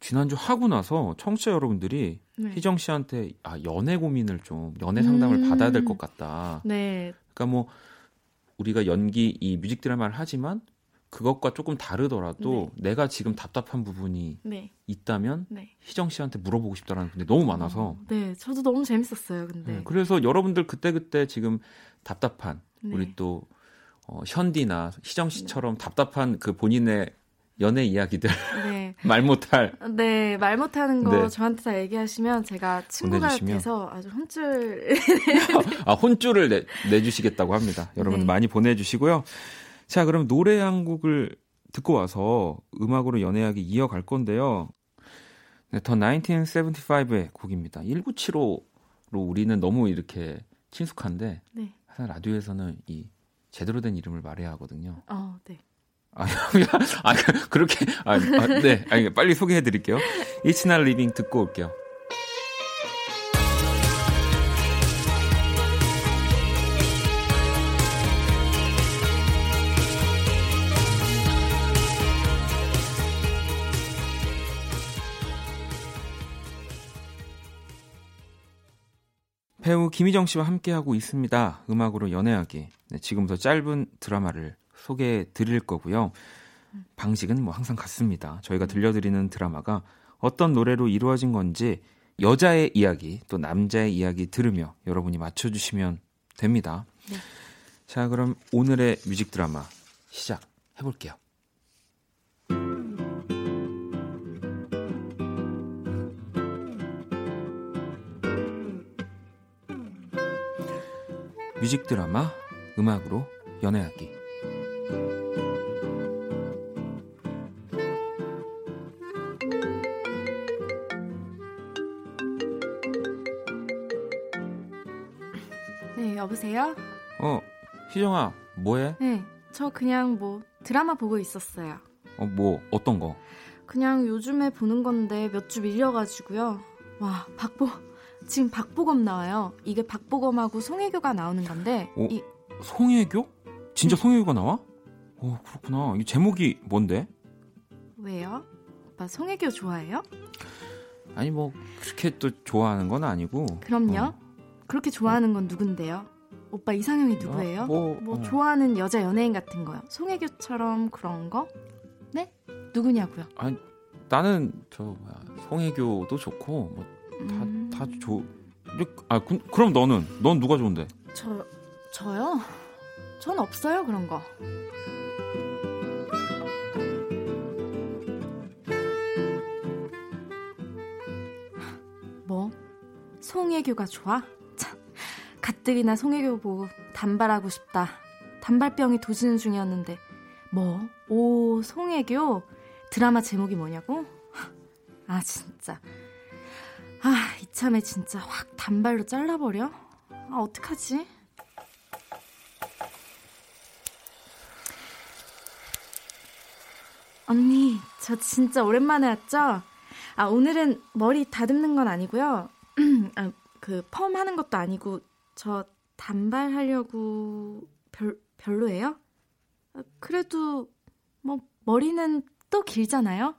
지난주 하고 나서 청취자 여러분들이 네. 희정 씨한테 아 연애 고민을 좀 연애 상담을 음. 받아야 될 것 같다. 네. 그러니까 뭐 우리가 연기 이 뮤직 드라마를 하지만 그것과 조금 다르더라도 네. 내가 지금 답답한 부분이 네. 있다면 네. 희정 씨한테 물어보고 싶다라는 분들이 너무 많아서. 어, 네, 저도 너무 재밌었어요. 근데. 네, 그래서 여러분들 그때 그때 지금 답답한 네. 우리 또 어, 현디나 희정 씨처럼 답답한 그 본인의 연애 이야기들 네. [LAUGHS] 말 못할 네 말 못하는 거 네. 저한테 다 얘기하시면 제가 친구가 보내주시면. 돼서 아주 혼줄 [LAUGHS] 아 혼줄을 내, 내주시겠다고 합니다 여러분 네. 많이 보내주시고요 자 그럼 노래 한 곡을 듣고 와서 음악으로 연애하기 이어갈 건데요 네, 더 1975의 곡입니다 1975로 우리는 너무 이렇게 친숙한데 네. 사실 라디오에서는 이 제대로 된 이름을 말해야 하거든요 어, 네. 아, [LAUGHS] 아 그렇게 아, 아 네. 아니, 빨리 소개해 드릴게요. It's Not Living 듣고 올게요. 배우 김희정 씨와 함께하고 있습니다. 음악으로 연애하기. 네, 지금부터 짧은 드라마를 소개해 드릴 거고요. 방식은 뭐 항상 같습니다. 저희가 들려드리는 드라마가 어떤 노래로 이루어진 건지 여자의 이야기 또 남자의 이야기 들으며 여러분이 맞춰주시면 됩니다. 네. 자, 그럼 오늘의 뮤직 드라마 시작해 볼게요. 뮤직 드라마 음악으로 연애하기 여보세요? 어, 희정아, 뭐해? 네, 저 그냥 뭐 드라마 보고 있었어요. 어, 뭐 어떤 거? 그냥 요즘에 보는 건데 몇 주 밀려가지고요. 와, 박보 지금 박보검 나와요. 이게 박보검하고 송혜교가 나오는 건데. 오, 이 송혜교? 진짜 송혜교가 나와? 오, 그렇구나. 이 제목이 뭔데? 왜요? 오빠 송혜교 좋아해요? 아니 뭐 그렇게 또 좋아하는 건 아니고. 그럼요. 어. 그렇게 좋아하는 건 누군데요? 오빠 이상형이 누구예요? 아, 뭐, 뭐 어. 좋아하는 여자 연예인 같은 거요. 송혜교처럼 그런 거? 네? 누구냐고요? 아니 나는 저 뭐야 송혜교도 좋고 뭐 다다 음. 좋. 아 그, 그럼 너는 넌 누가 좋은데? 저 저요? 전 없어요 그런 거. 뭐? 송혜교가 좋아? 참, 가뜩이나 송혜교 보고 단발하고 싶다. 단발병이 도지는 중이었는데 뭐? 오 송혜교 드라마 제목이 뭐냐고? [LAUGHS] 아 진짜 아 이참에 진짜 확 단발로 잘라버려? 아 어떡하지? 언니 저 진짜 오랜만에 왔죠? 아 오늘은 머리 다듬는 건 아니고요 [CLEARS THROAT] 아, 그 펌 하는 것도 아니고 저 단발하려고 별, 별로예요? 아, 그래도 뭐 머리는 또 길잖아요?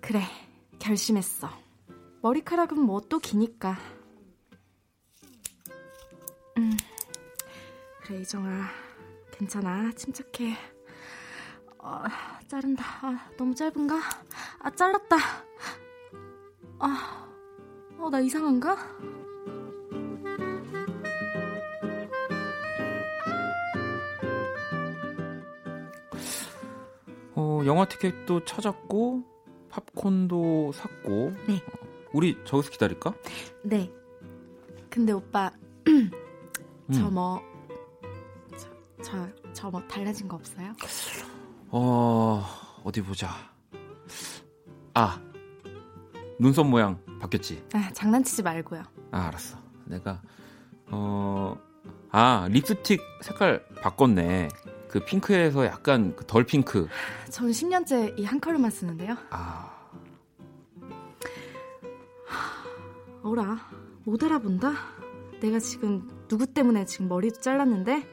그래, 결심했어. 머리카락은 뭐 또 기니까. 음, 그래, 이정아. 괜찮아. 침착해. 어, 자른다. 아, 너무 짧은가? 아, 잘랐다. 아, 어, 나 이상한가? 어, 영화 티켓도 찾았고 팝콘도 샀고. 네. 우리 저기서 기다릴까? 네. 근데 오빠 [CLEARS THROAT] 저 뭐 저 저 뭐 달라진 거 없어요? 어 어디 보자. 아 눈썹 모양 바뀌었지? 아 장난치지 말고요. 아 알았어. 내가 어 아 립스틱 색깔 바꿨네. 그 핑크에서 약간 그덜 핑크. 저는 10년째 이 한 컬러만 쓰는데요. 아. 어라, 못 알아본다? 내가 지금 누구 때문에 지금 머리도 잘랐는데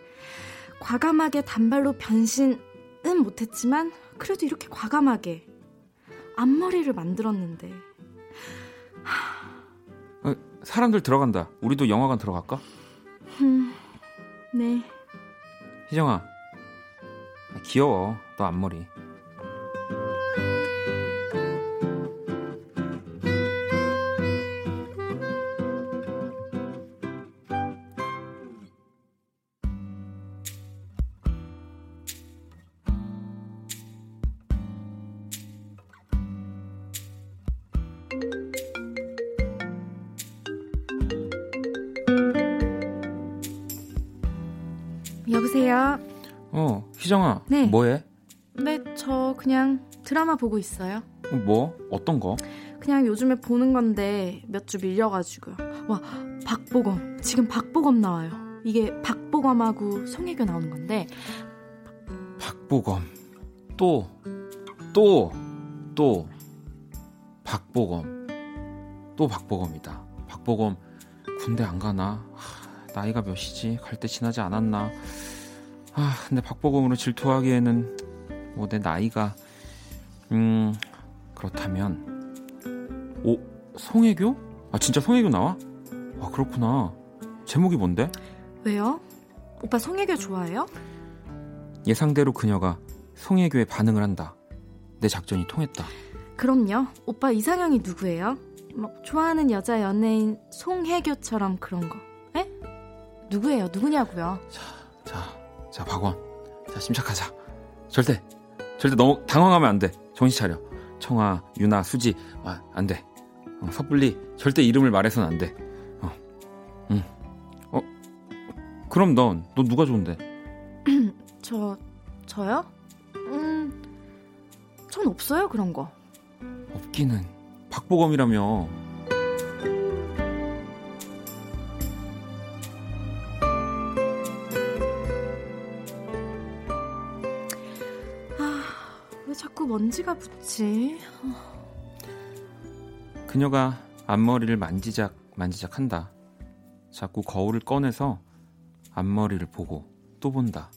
과감하게 단발로 변신은 못했지만 그래도 이렇게 과감하게 앞머리를 만들었는데 어, 사람들 들어간다. 우리도 영화관 들어갈까? 음, 네. 희정아, 귀여워. 너 앞머리. 네. 뭐해? 네, 저 그냥 드라마 보고 있어요. 뭐? 어떤 거? 그냥 요즘에 보는 건데 몇 주 밀려가지고요. 와, 박보검. 지금 박보검 나와요. 이게 박보검하고 송혜교 나오는 건데. 박보검. 또, 또, 또, 박보검. 또 박보검이다. 박보검 군대 안 가나? 하, 나이가 몇이지? 갈 때 지나지 않았나? 아, 근데 박보검으로 질투하기에는 뭐 내 나이가 음 그렇다면 오 송혜교? 아 진짜 송혜교 나와? 아 그렇구나. 제목이 뭔데? 왜요? 오빠 송혜교 좋아해요? 예상대로 그녀가 송혜교에 반응을 한다. 내 작전이 통했다. 그럼요. 오빠 이상형이 누구예요? 뭐 좋아하는 여자 연예인 송혜교처럼 그런 거. 에? 누구예요? 누구냐고요? 자, 자, 자, 박원. 자, 심착하자. 절대, 절대 너무 당황하면 안 돼. 정신 차려. 청아, 유나, 수지. 아, 안 돼. 어, 섣불리 절대 이름을 말해서는 안 돼. 어, 응. 어, 그럼 넌, 너 누가 좋은데? [CLEARS THROAT] 저, 저요? 음, 전 없어요, 그런 거. 없기는. 박보검이라며. 먼지가 붙지? 그녀가 앞머리를 만지작 만지작 한다. 자꾸 거울을 꺼내서 앞머리를 보고 또 본다.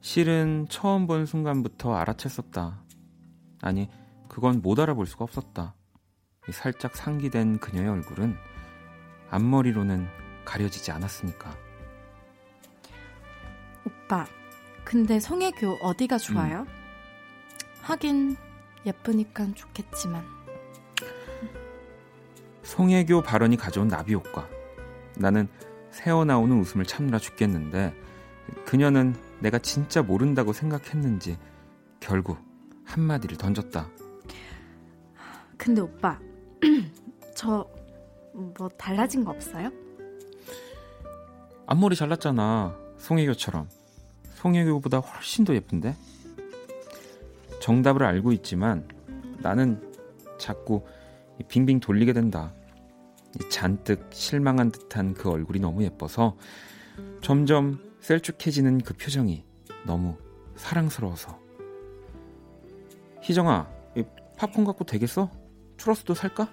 실은 처음 본 순간부터 알아챘었다. 아니, 그건 못 알아볼 수가 없었다. 살짝 상기된 그녀의 얼굴은 앞머리로는 가려지지 않았으니까. 오빠, 근데 송혜교 어디가 좋아요? 음. 하긴 예쁘니까 좋겠지만. 송혜교 발언이 가져온 나비 효과. 나는 새어나오는 웃음을 참느라 죽겠는데 그녀는 내가 진짜 모른다고 생각했는지 결국 한마디를 던졌다. 근데 오빠, [CLEARS THROAT] 저 뭐 달라진 거 없어요? 앞머리 잘랐잖아. 송혜교처럼. 송혜교보다 훨씬 더 예쁜데? 정답을 알고 있지만 나는 자꾸 빙빙 돌리게 된다. 잔뜩 실망한 듯한 그 얼굴이 너무 예뻐서 점점 셀쭉해지는 그 표정이 너무 사랑스러워서. 희정아, 팝콘 갖고 되겠어? 추러스도 살까?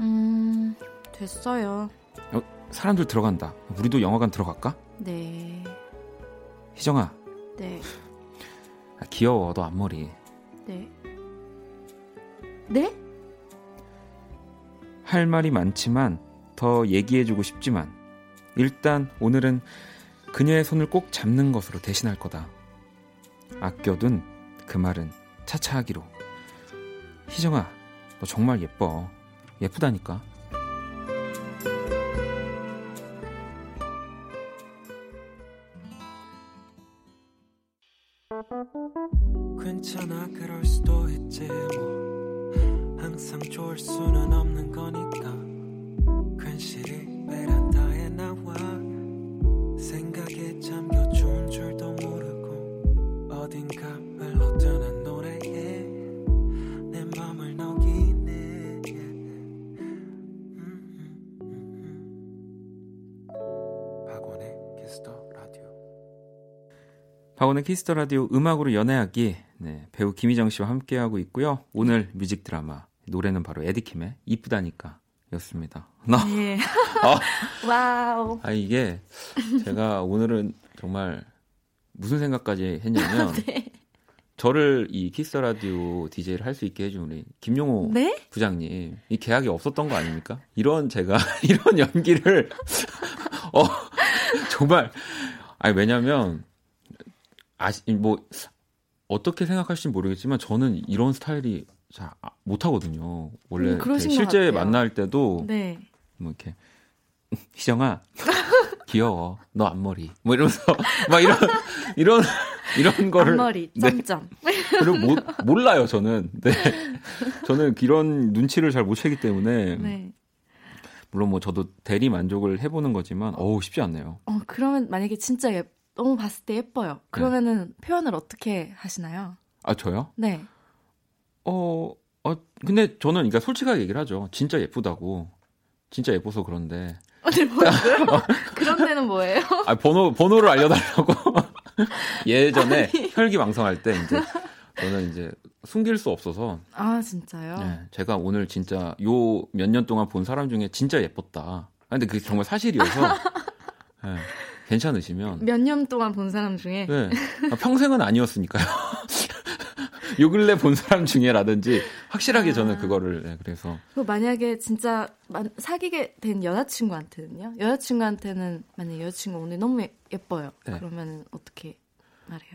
음, 됐어요. 어, 사람들 들어간다. 우리도 영화관 들어갈까? 네. 희정아. 네. 아, 귀여워, 너 앞머리. 네. 네? 할 말이 많지만 더 얘기해주고 싶지만 일단 오늘은 그녀의 손을 꼭 잡는 것으로 대신할 거다. 아껴둔 그 말은 차차 하기로. 희정아, 너 정말 예뻐. 예쁘다니까. 박원의 키스 더 라디오 음악으로 연애하기. 네, 배우 김희정 씨와 함께하고 있고요. 오늘 뮤직 드라마 노래는 바로 에디킴의 이쁘다니까 였습니다. 네. [LAUGHS] [LAUGHS] 아, 와우. 아 이게 제가 오늘은 정말 무슨 생각까지 했냐면 [LAUGHS] 네. 저를 이 키스 라디오 DJ를 할 수 있게 해준 우리 김용호 네? 부장님 이 계약이 없었던 거 아닙니까? 이런 제가 이런 연기를 어 정말 아니 왜냐면 아시 뭐 어떻게 생각하실지 모르겠지만 저는 이런 스타일이 잘 못 하거든요. 원래 음, 실제 만날 때도 네. 뭐 이렇게 희정아 [LAUGHS] 귀여워 너 앞머리 뭐 이러면서 [LAUGHS] 막 이런 이런 이런 [LAUGHS] 거를 앞머리 점점 네. 그리고 모, 몰라요 저는 네 저는 이런 눈치를 잘 못 채기 때문에 네. 물론 뭐 저도 대리 만족을 해보는 거지만 어우 쉽지 않네요. 어 그러면 만약에 진짜 예, 너무 봤을 때 예뻐요. 그러면은 네. 표현을 어떻게 하시나요? 아 저요? 네. 어, 어 근데 저는 그러니까 솔직하게 얘기를 하죠. 진짜 예쁘다고. 진짜 예뻐서 그런데. 아니 뭐요? [LAUGHS] 그런 데는 뭐예요? 아 번호 번호를 알려달라고 [LAUGHS] 예전에 아니. 혈기왕성할 때 이제 저는 이제 숨길 수 없어서 아 진짜요? 네, 제가 오늘 진짜 요 몇 년 동안 본 사람 중에 진짜 예뻤다. 아, 근데 그게 정말 사실이어서 [LAUGHS] 네, 괜찮으시면 몇 년 동안 본 사람 중에 네, 아, 평생은 아니었으니까요. [LAUGHS] 요 근래 본 사람 중에라든지 확실하게 아. 저는 그거를 네, 그래서 그 만약에 진짜 사귀게 된 여자친구한테는요? 여자친구한테는 만약 여자친구 오늘 너무 예뻐요. 네. 그러면 어떻게 말해요?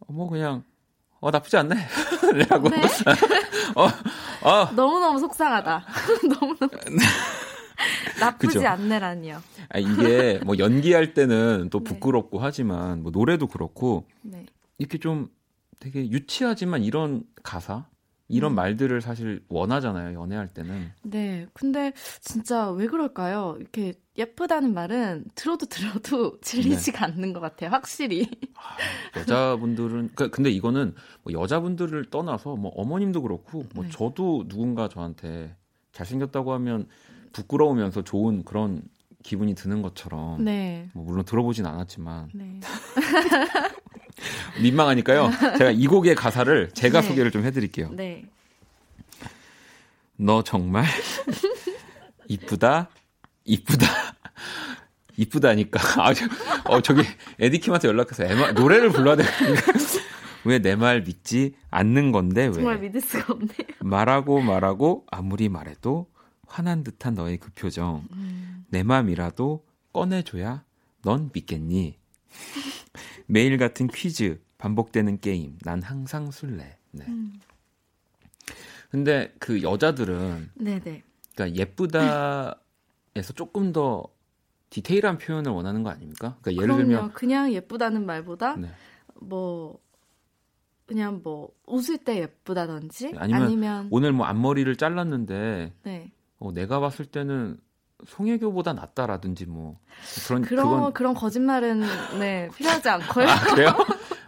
어, 뭐 그냥 어 나쁘지 않네. [LAUGHS] 라고. 네? [LAUGHS] 어, 어. 너무너무 속상하다. 너무너무. [LAUGHS] 나쁘지 그죠? 않네라니요. 아, 이게 뭐 연기할 때는 또 [LAUGHS] 네. 부끄럽고 네. 하지만 뭐 노래도 그렇고 네. 이렇게 좀 되게 유치하지만 이런 가사 이런 음. 말들을 사실 원하잖아요 연애할 때는. 네, 근데 진짜 왜 그럴까요? 이렇게 예쁘다는 말은 들어도 들어도 [LAUGHS] 질리지가 네. 않는 것 같아요, 확실히. 아, 여자분들은 그, 근데 이거는 뭐 여자분들을 떠나서 뭐 어머님도 그렇고 뭐 네. 저도 누군가 저한테 잘생겼다고 하면 부끄러우면서 좋은 그런 기분이 드는 것처럼. 네. 뭐 물론 들어보진 않았지만. 네. [LAUGHS] 민망하니까요. 제가 이 곡의 가사를 제가 네. 소개를 좀 해드릴게요. 네. 너 정말 [LAUGHS] 이쁘다, 이쁘다, [LAUGHS] 이쁘다니까. 아, 저, 어, 저기 에디킴한테 연락해서 에마, 노래를 불러야 되는데 왜내 말 믿지 않는 건데 왜? 정말 믿을 수가 없네요. 말하고 말하고 아무리 말해도 화난 듯한 너의 그 표정. 음. 내 맘이라도 꺼내줘야 넌 믿겠니? [LAUGHS] 매일 같은 퀴즈, 반복되는 게임, 난 항상 술래. 네. 음. 근데 그 여자들은 네네. 그러니까 예쁘다에서 조금 더 디테일한 표현을 원하는 거 아닙니까? 그러니까 예를 그럼요. 들면 그냥 예쁘다는 말보다 네. 뭐 그냥 뭐 웃을 때 예쁘다든지 아니면, 아니면 오늘 뭐 앞머리를 잘랐는데 네. 어, 내가 봤을 때는 송혜교보다 낫다라든지 뭐 그런 그런 그건... 그런 거짓말은 네 [LAUGHS] 필요하지 않고요. 아, 그래요?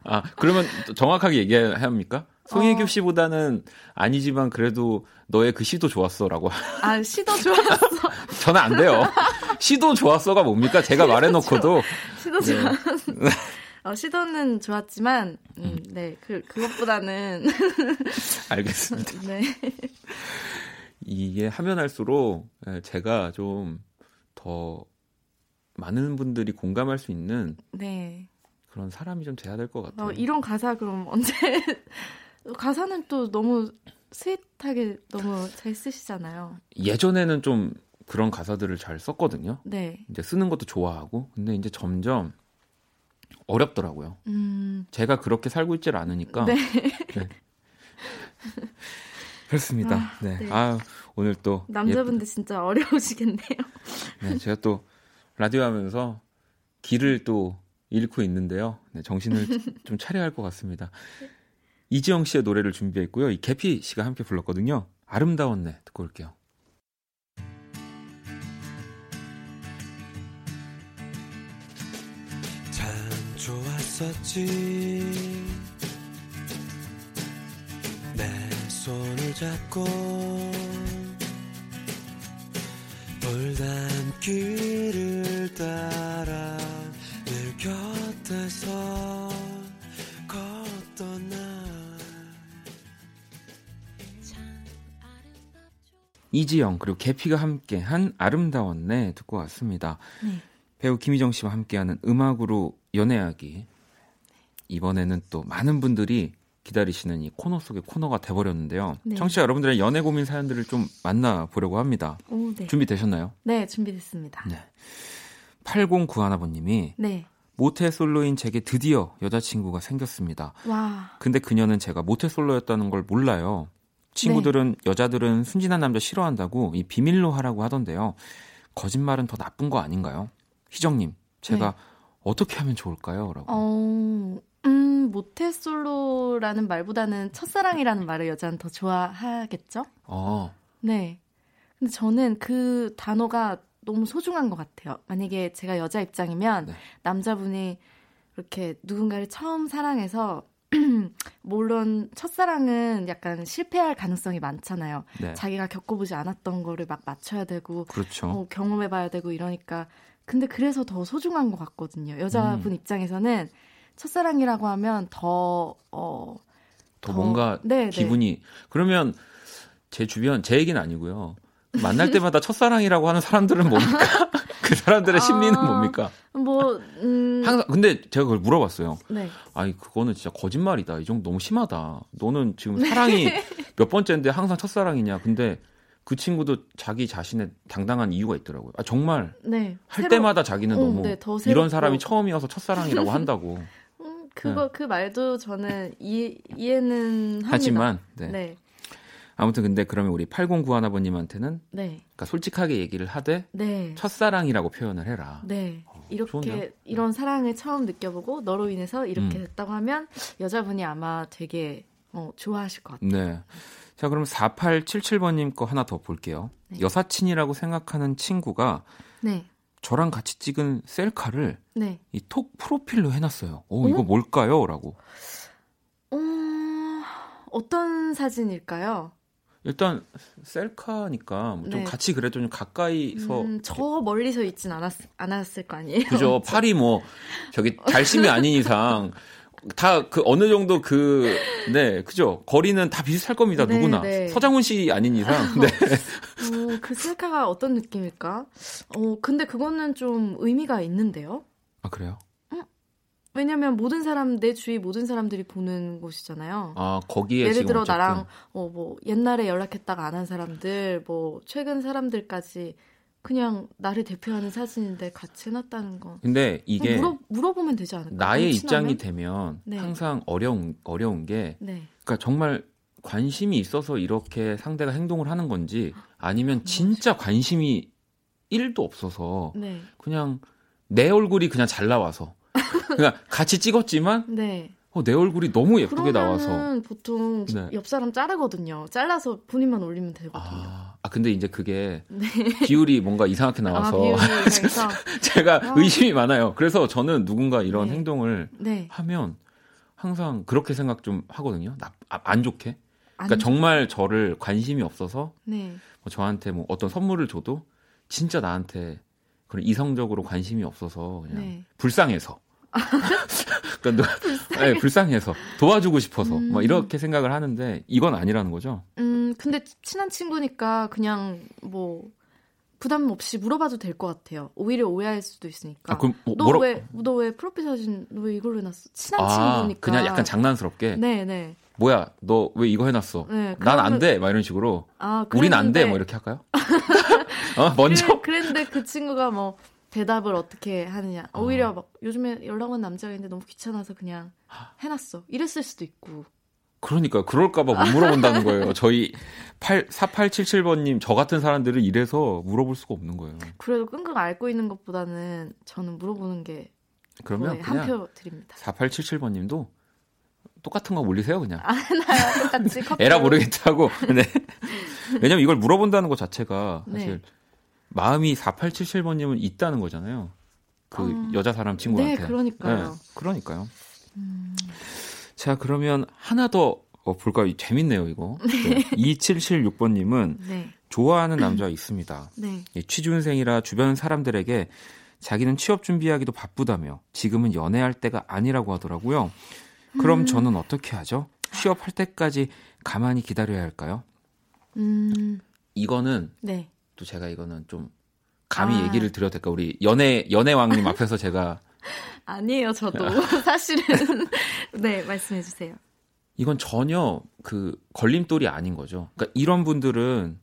아 그러면 정확하게 얘기해야 합니까? 송혜교 어... 씨보다는 아니지만 그래도 너의 그 시도 좋았어라고. 아 시도 좋았어. [LAUGHS] 저는 안 돼요. 시도 좋았어가 뭡니까? 제가 말해놓고도 시도 네. 좋았. [LAUGHS] 어, 시도는 좋았지만, 음, 음. 네, 그, 그것보다는. 알겠습니다. 네. 이게 하면 할수록 예, 제가 좀 더 많은 분들이 공감할 수 있는 네. 그런 사람이 좀 돼야 될 것 같아요. 어, 이런 가사 그럼 언제 [LAUGHS] 가사는 또 너무 스윗하게 너무 잘 쓰시잖아요. 예전에는 좀 그런 가사들을 잘 썼거든요. 네. 이제 쓰는 것도 좋아하고 근데 이제 점점 어렵더라고요. 음... 제가 그렇게 살고 있질 않으니까. 네. 네. [LAUGHS] 그렇습니다. 아, 네. 네. 아, 오늘 또 남자분들 예쁘... 진짜 어려우시겠네요. [LAUGHS] 네, 제가 또 라디오 하면서 길을 또 잃고 있는데요. 네, 정신을 [LAUGHS] 좀 차려야 할 것 같습니다. 이지영 씨의 노래를 준비했고요. 이 개피 씨가 함께 불렀거든요. 아름다웠 네 듣고 올게요. 참 좋았었지 손을 잡고 길을 따라 늘 곁에서 걷던 날 이지영 그리고 개피가 함께한 아름다웠네 듣고 왔습니다. 네. 배우 김희정 씨와 함께하는 음악으로 연애하기 이번에는 또 많은 분들이 기다리시는 이 코너 속의 코너가 돼버렸는데요. 네. 청취자 여러분들의 연애 고민 사연들을 좀 만나보려고 합니다. 오, 네. 준비되셨나요? 네, 준비됐습니다. 네. 8091아버님이 네. 모태 솔로인 제게 드디어 여자친구가 생겼습니다. 와. 근데 그녀는 제가 모태 솔로였다는 걸 몰라요. 친구들은 네. 여자들은 순진한 남자 싫어한다고 이 비밀로 하라고 하던데요. 거짓말은 더 나쁜 거 아닌가요? 희정님, 제가 네. 어떻게 하면 좋을까요? 라고. 어, 음, 모태솔로라는 말보다는 첫사랑이라는 말을 여자는 더 좋아하겠죠? 어. 네. 근데 저는 그 단어가 너무 소중한 것 같아요. 만약에 제가 여자 입장이면 네. 남자분이 이렇게 누군가를 처음 사랑해서 [CLEARS THROAT] 물론 첫사랑은 약간 실패할 가능성이 많잖아요. 네. 자기가 겪어보지 않았던 거를 막 맞춰야 되고 그렇죠. 어, 경험해봐야 되고 이러니까 근데 그래서 더 소중한 것 같거든요. 여자분 음. 입장에서는 첫사랑이라고 하면 더, 어, 더, 더 뭔가 네, 네. 기분이, 네. 그러면 제 주변, 제 얘기는 아니고요. 만날 때마다 첫사랑이라고 하는 사람들은 뭡니까? [LAUGHS] 그 사람들의 심리는 아, 뭡니까? 뭐, 음. 항상, 근데 제가 그걸 물어봤어요. 네. 아니, 그거는 진짜 거짓말이다. 이 정도 너무 심하다. 너는 지금 사랑이 [LAUGHS] 몇 번째인데 항상 첫사랑이냐. 근데 그 친구도 자기 자신의 당당한 이유가 있더라고요. 아, 정말. 네. 할 새로, 때마다 자기는 어, 너무 네, 이런 사람이 처음이어서 첫사랑이라고 한다고. [LAUGHS] 그거 네. 그 말도 저는 이해, 이해는 합니다. 하지만 네. 네. 아무튼 근데 그러면 우리 8091 아버님한테는 네. 그러니까 솔직하게 얘기를 하되 네. 첫사랑이라고 표현을 해라. 네. 어, 이렇게 좋은데요? 이런 사랑을 처음 느껴보고 너로 인해서 이렇게 음. 됐다고 하면 여자분이 아마 되게 어, 좋아하실 것 같아요. 네. 자, 그럼 4877번님 거 하나 더 볼게요. 네. 여사친이라고 생각하는 친구가 네. 저랑 같이 찍은 셀카를 네. 이톡 프로필로 해놨어요. 어, 이거 뭘까요? 라고. 어, 어떤 사진일까요? 일단 셀카니까 뭐 좀 네. 같이 그래도 좀 가까이서 음, 저 멀리서 있진 않았, 않았을 거 아니에요? 그죠. 팔이 뭐 저기 [LAUGHS] 달심이 아닌 이상 다 그 어느 정도 그, 네, 그죠. 거리는 다 비슷할 겁니다. 네, 누구나. 네. 서장훈 씨 아닌 이상. [LAUGHS] 네. 어, 그 셀카가 어떤 느낌일까? 어, 근데 그거는 좀 의미가 있는데요. 아, 그래요? 왜냐면 모든 사람 내 주위 모든 사람들이 보는 곳이잖아요. 아 거기에 예를 들어 어쨌든. 나랑 어 뭐 옛날에 연락했다가 안 한 사람들 뭐 최근 사람들까지 그냥 나를 대표하는 사진인데 같이 해놨다는 거. 근데 이게 물어, 물어보면 되지 않을까? 나의 입장이 되면 네. 항상 어려운 어려운 게, 네. 그러니까 정말 관심이 있어서 이렇게 상대가 행동을 하는 건지 아니면 진짜 관심이 1도 없어서 네. 그냥 내 얼굴이 그냥 잘 나와서 그러니까 같이 찍었지만 네. 어, 내 얼굴이 너무 예쁘게 나와서 보통 네. 옆 사람 자르거든요. 잘라서 본인만 올리면 되거든요. 아, 아 근데 이제 그게 네. 비율이 뭔가 이상하게 아, 나와서 아, [LAUGHS] 제가 아. 의심이 많아요. 그래서 저는 누군가 이런 네. 행동을 네. 하면 항상 그렇게 생각 좀 하거든요. 나, 아, 안 좋게. 그러니까 안 정말 저를 관심이 없어서 네. 뭐 저한테 뭐 어떤 선물을 줘도 진짜 나한테 그런 이성적으로 관심이 없어서 그냥 네. 불쌍해서 그러니까 [LAUGHS] 불쌍해. 네, 불쌍해서 도와주고 싶어서 음. 뭐 이렇게 생각을 하는데 이건 아니라는 거죠. 음 근데 친한 친구니까 그냥 뭐 부담 없이 물어봐도 될 것 같아요. 오히려 오해할 수도 있으니까. 아, 그럼 뭐, 너왜 너 왜 프로필 사진 왜 이걸 해놨어? 친한 아, 친구니까. 그냥 약간 장난스럽게. 네네. 네. 뭐야 너 왜 이거 해놨어? 네, 난 안 돼. 막 이런 식으로. 아, 우린 안 돼. 뭐 이렇게 할까요? [LAUGHS] 어 먼저. 그래, 그랬는데 그 친구가 뭐 대답을 어떻게 하느냐. 어. 오히려 막 요즘에 연락 온 남자가 있는데 너무 귀찮아서 그냥 해놨어. 이랬을 수도 있고. 그러니까 그럴까봐 못 물어본다는 거예요. 저희 8, 4877번님 저 같은 사람들은 이래서 물어볼 수가 없는 거예요. 그래도 끙끙 앓고 있는 것보다는 저는 물어보는 게 그러면 한 표 드립니다. 4877번님도 똑같은 거 올리세요 그냥. 아, 나요 똑같이. [LAUGHS] 에라 모르겠다고. 네. 왜냐면 이걸 물어본다는 것 자체가 사실 네. 마음이 4877번님은 있다는 거잖아요. 그 어... 여자 사람 친구한테. 네, 그러니까요. 네, 그러니까요. 음... 자, 그러면 하나 더 어, 볼까요? 재밌네요, 이거. [LAUGHS] 네. 2776번님은 네. 좋아하는 남자가 있습니다. [CLEARS THROAT] 네. 취준생이라 주변 사람들에게 자기는 취업 준비하기도 바쁘다며 지금은 연애할 때가 아니라고 하더라고요. 그럼 음... 저는 어떻게 하죠? 취업할 때까지 가만히 기다려야 할까요? 음... 이거는 네. 또 제가 이거는 좀 감히 아. 얘기를 드려도 될까? 우리 연애 연애왕님 앞에서 제가 [LAUGHS] 아니에요, 저도 [LAUGHS] 사실은 [LAUGHS] 네 말씀해 주세요. 이건 전혀 그 걸림돌이 아닌 거죠. 그러니까 이런 분들은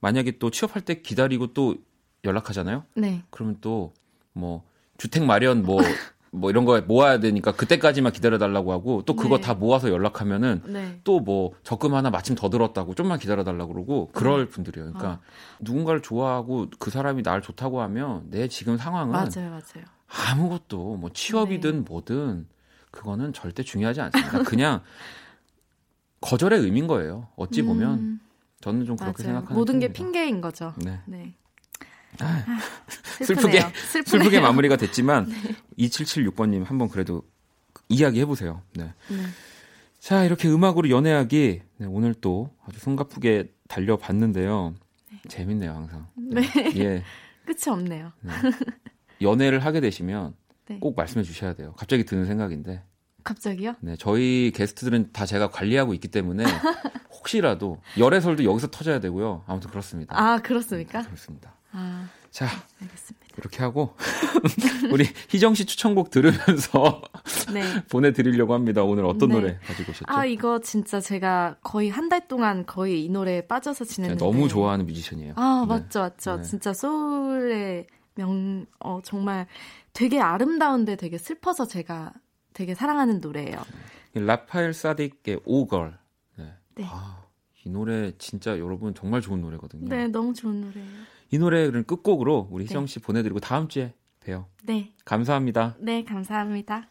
만약에 또 취업할 때 기다리고 또 연락하잖아요. 네. 그러면 또 뭐 주택 마련 뭐 뭐 이런 거에 모아야 되니까 그때까지만 기다려 달라고 하고 또 그거 네. 다 모아서 연락하면은 네. 또뭐 적금 하나 마침 더 들었다고 좀만 기다려 달라고 그러고 그럴 네. 분들이에요. 그러니까 어. 누군가를 좋아하고 그 사람이 나를 좋다고 하면 내 지금 상황은 맞아요, 맞아요. 아무것도 뭐 취업이든 네. 뭐든 그거는 절대 중요하지 않습니다. 그냥 거절의 의미인 거예요. 어찌 보면 음. 저는 좀 그렇게 맞아요. 생각하는 모든 게 핑계인 거죠. 네. 네. 아, 슬프게 슬프네요. 슬프게 마무리가 됐지만 [LAUGHS] 네. 2776번님 한번 그래도 이야기 해보세요. 네. 네. 자 이렇게 음악으로 연애하기 네, 오늘 또 아주 숨가쁘게 달려봤는데요. 네. 재밌네요 항상. 네. 네. 예. [LAUGHS] 끝이 없네요. 네. 연애를 하게 되시면 네. 꼭 말씀해 주셔야 돼요. 갑자기 드는 생각인데. 갑자기요? 네, 저희 게스트들은 다 제가 관리하고 있기 때문에 [LAUGHS] 혹시라도 열애설도 여기서 터져야 되고요. 아무튼 그렇습니다. 아 그렇습니까? 그렇습니다. 아, 자, 알겠습니다. 이렇게 하고 [LAUGHS] 우리 희정 씨 추천곡 들으면서 [LAUGHS] 네. 보내드리려고 합니다. 오늘 어떤 네. 노래 가지고 오셨죠? 아 이거 진짜 제가 거의 한 달 동안 거의 이 노래에 빠져서 지냈는데 너무 좋아하는 뮤지션이에요. 아 네. 맞죠, 맞죠. 네. 진짜 소울의 명, 어 정말 되게 아름다운데 되게 슬퍼서 제가 되게 사랑하는 노래예요. 라파엘 사딕의 오걸. 네. 네. 아, 이 노래 진짜 여러분 정말 좋은 노래거든요. 네, 너무 좋은 노래예요. 이 노래를 끝곡으로 우리 네. 희정 씨 보내드리고 다음 주에 봬요. 네. 감사합니다. 네, 감사합니다.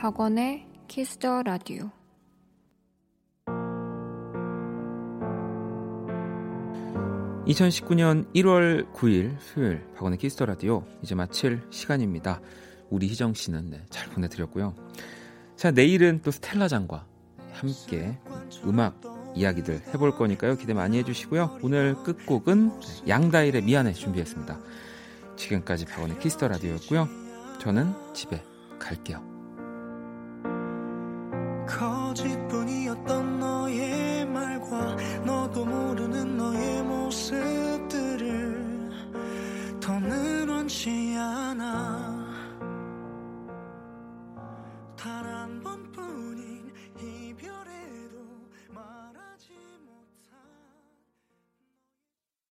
박원의 키스 더 라디오 2019년 1월 9일 수요일 박원의 키스 더 라디오 이제 마칠 시간입니다. 우리 희정 씨는 네, 잘 보내드렸고요. 자 내일은 또 스텔라 장과 함께 음악 이야기들 해볼 거니까요. 기대 많이 해주시고요. 오늘 끝곡은 양다일의 미안해 준비했습니다. 지금까지 박원의 키스터 라디오였고요. 저는 집에 갈게요. 天涯呐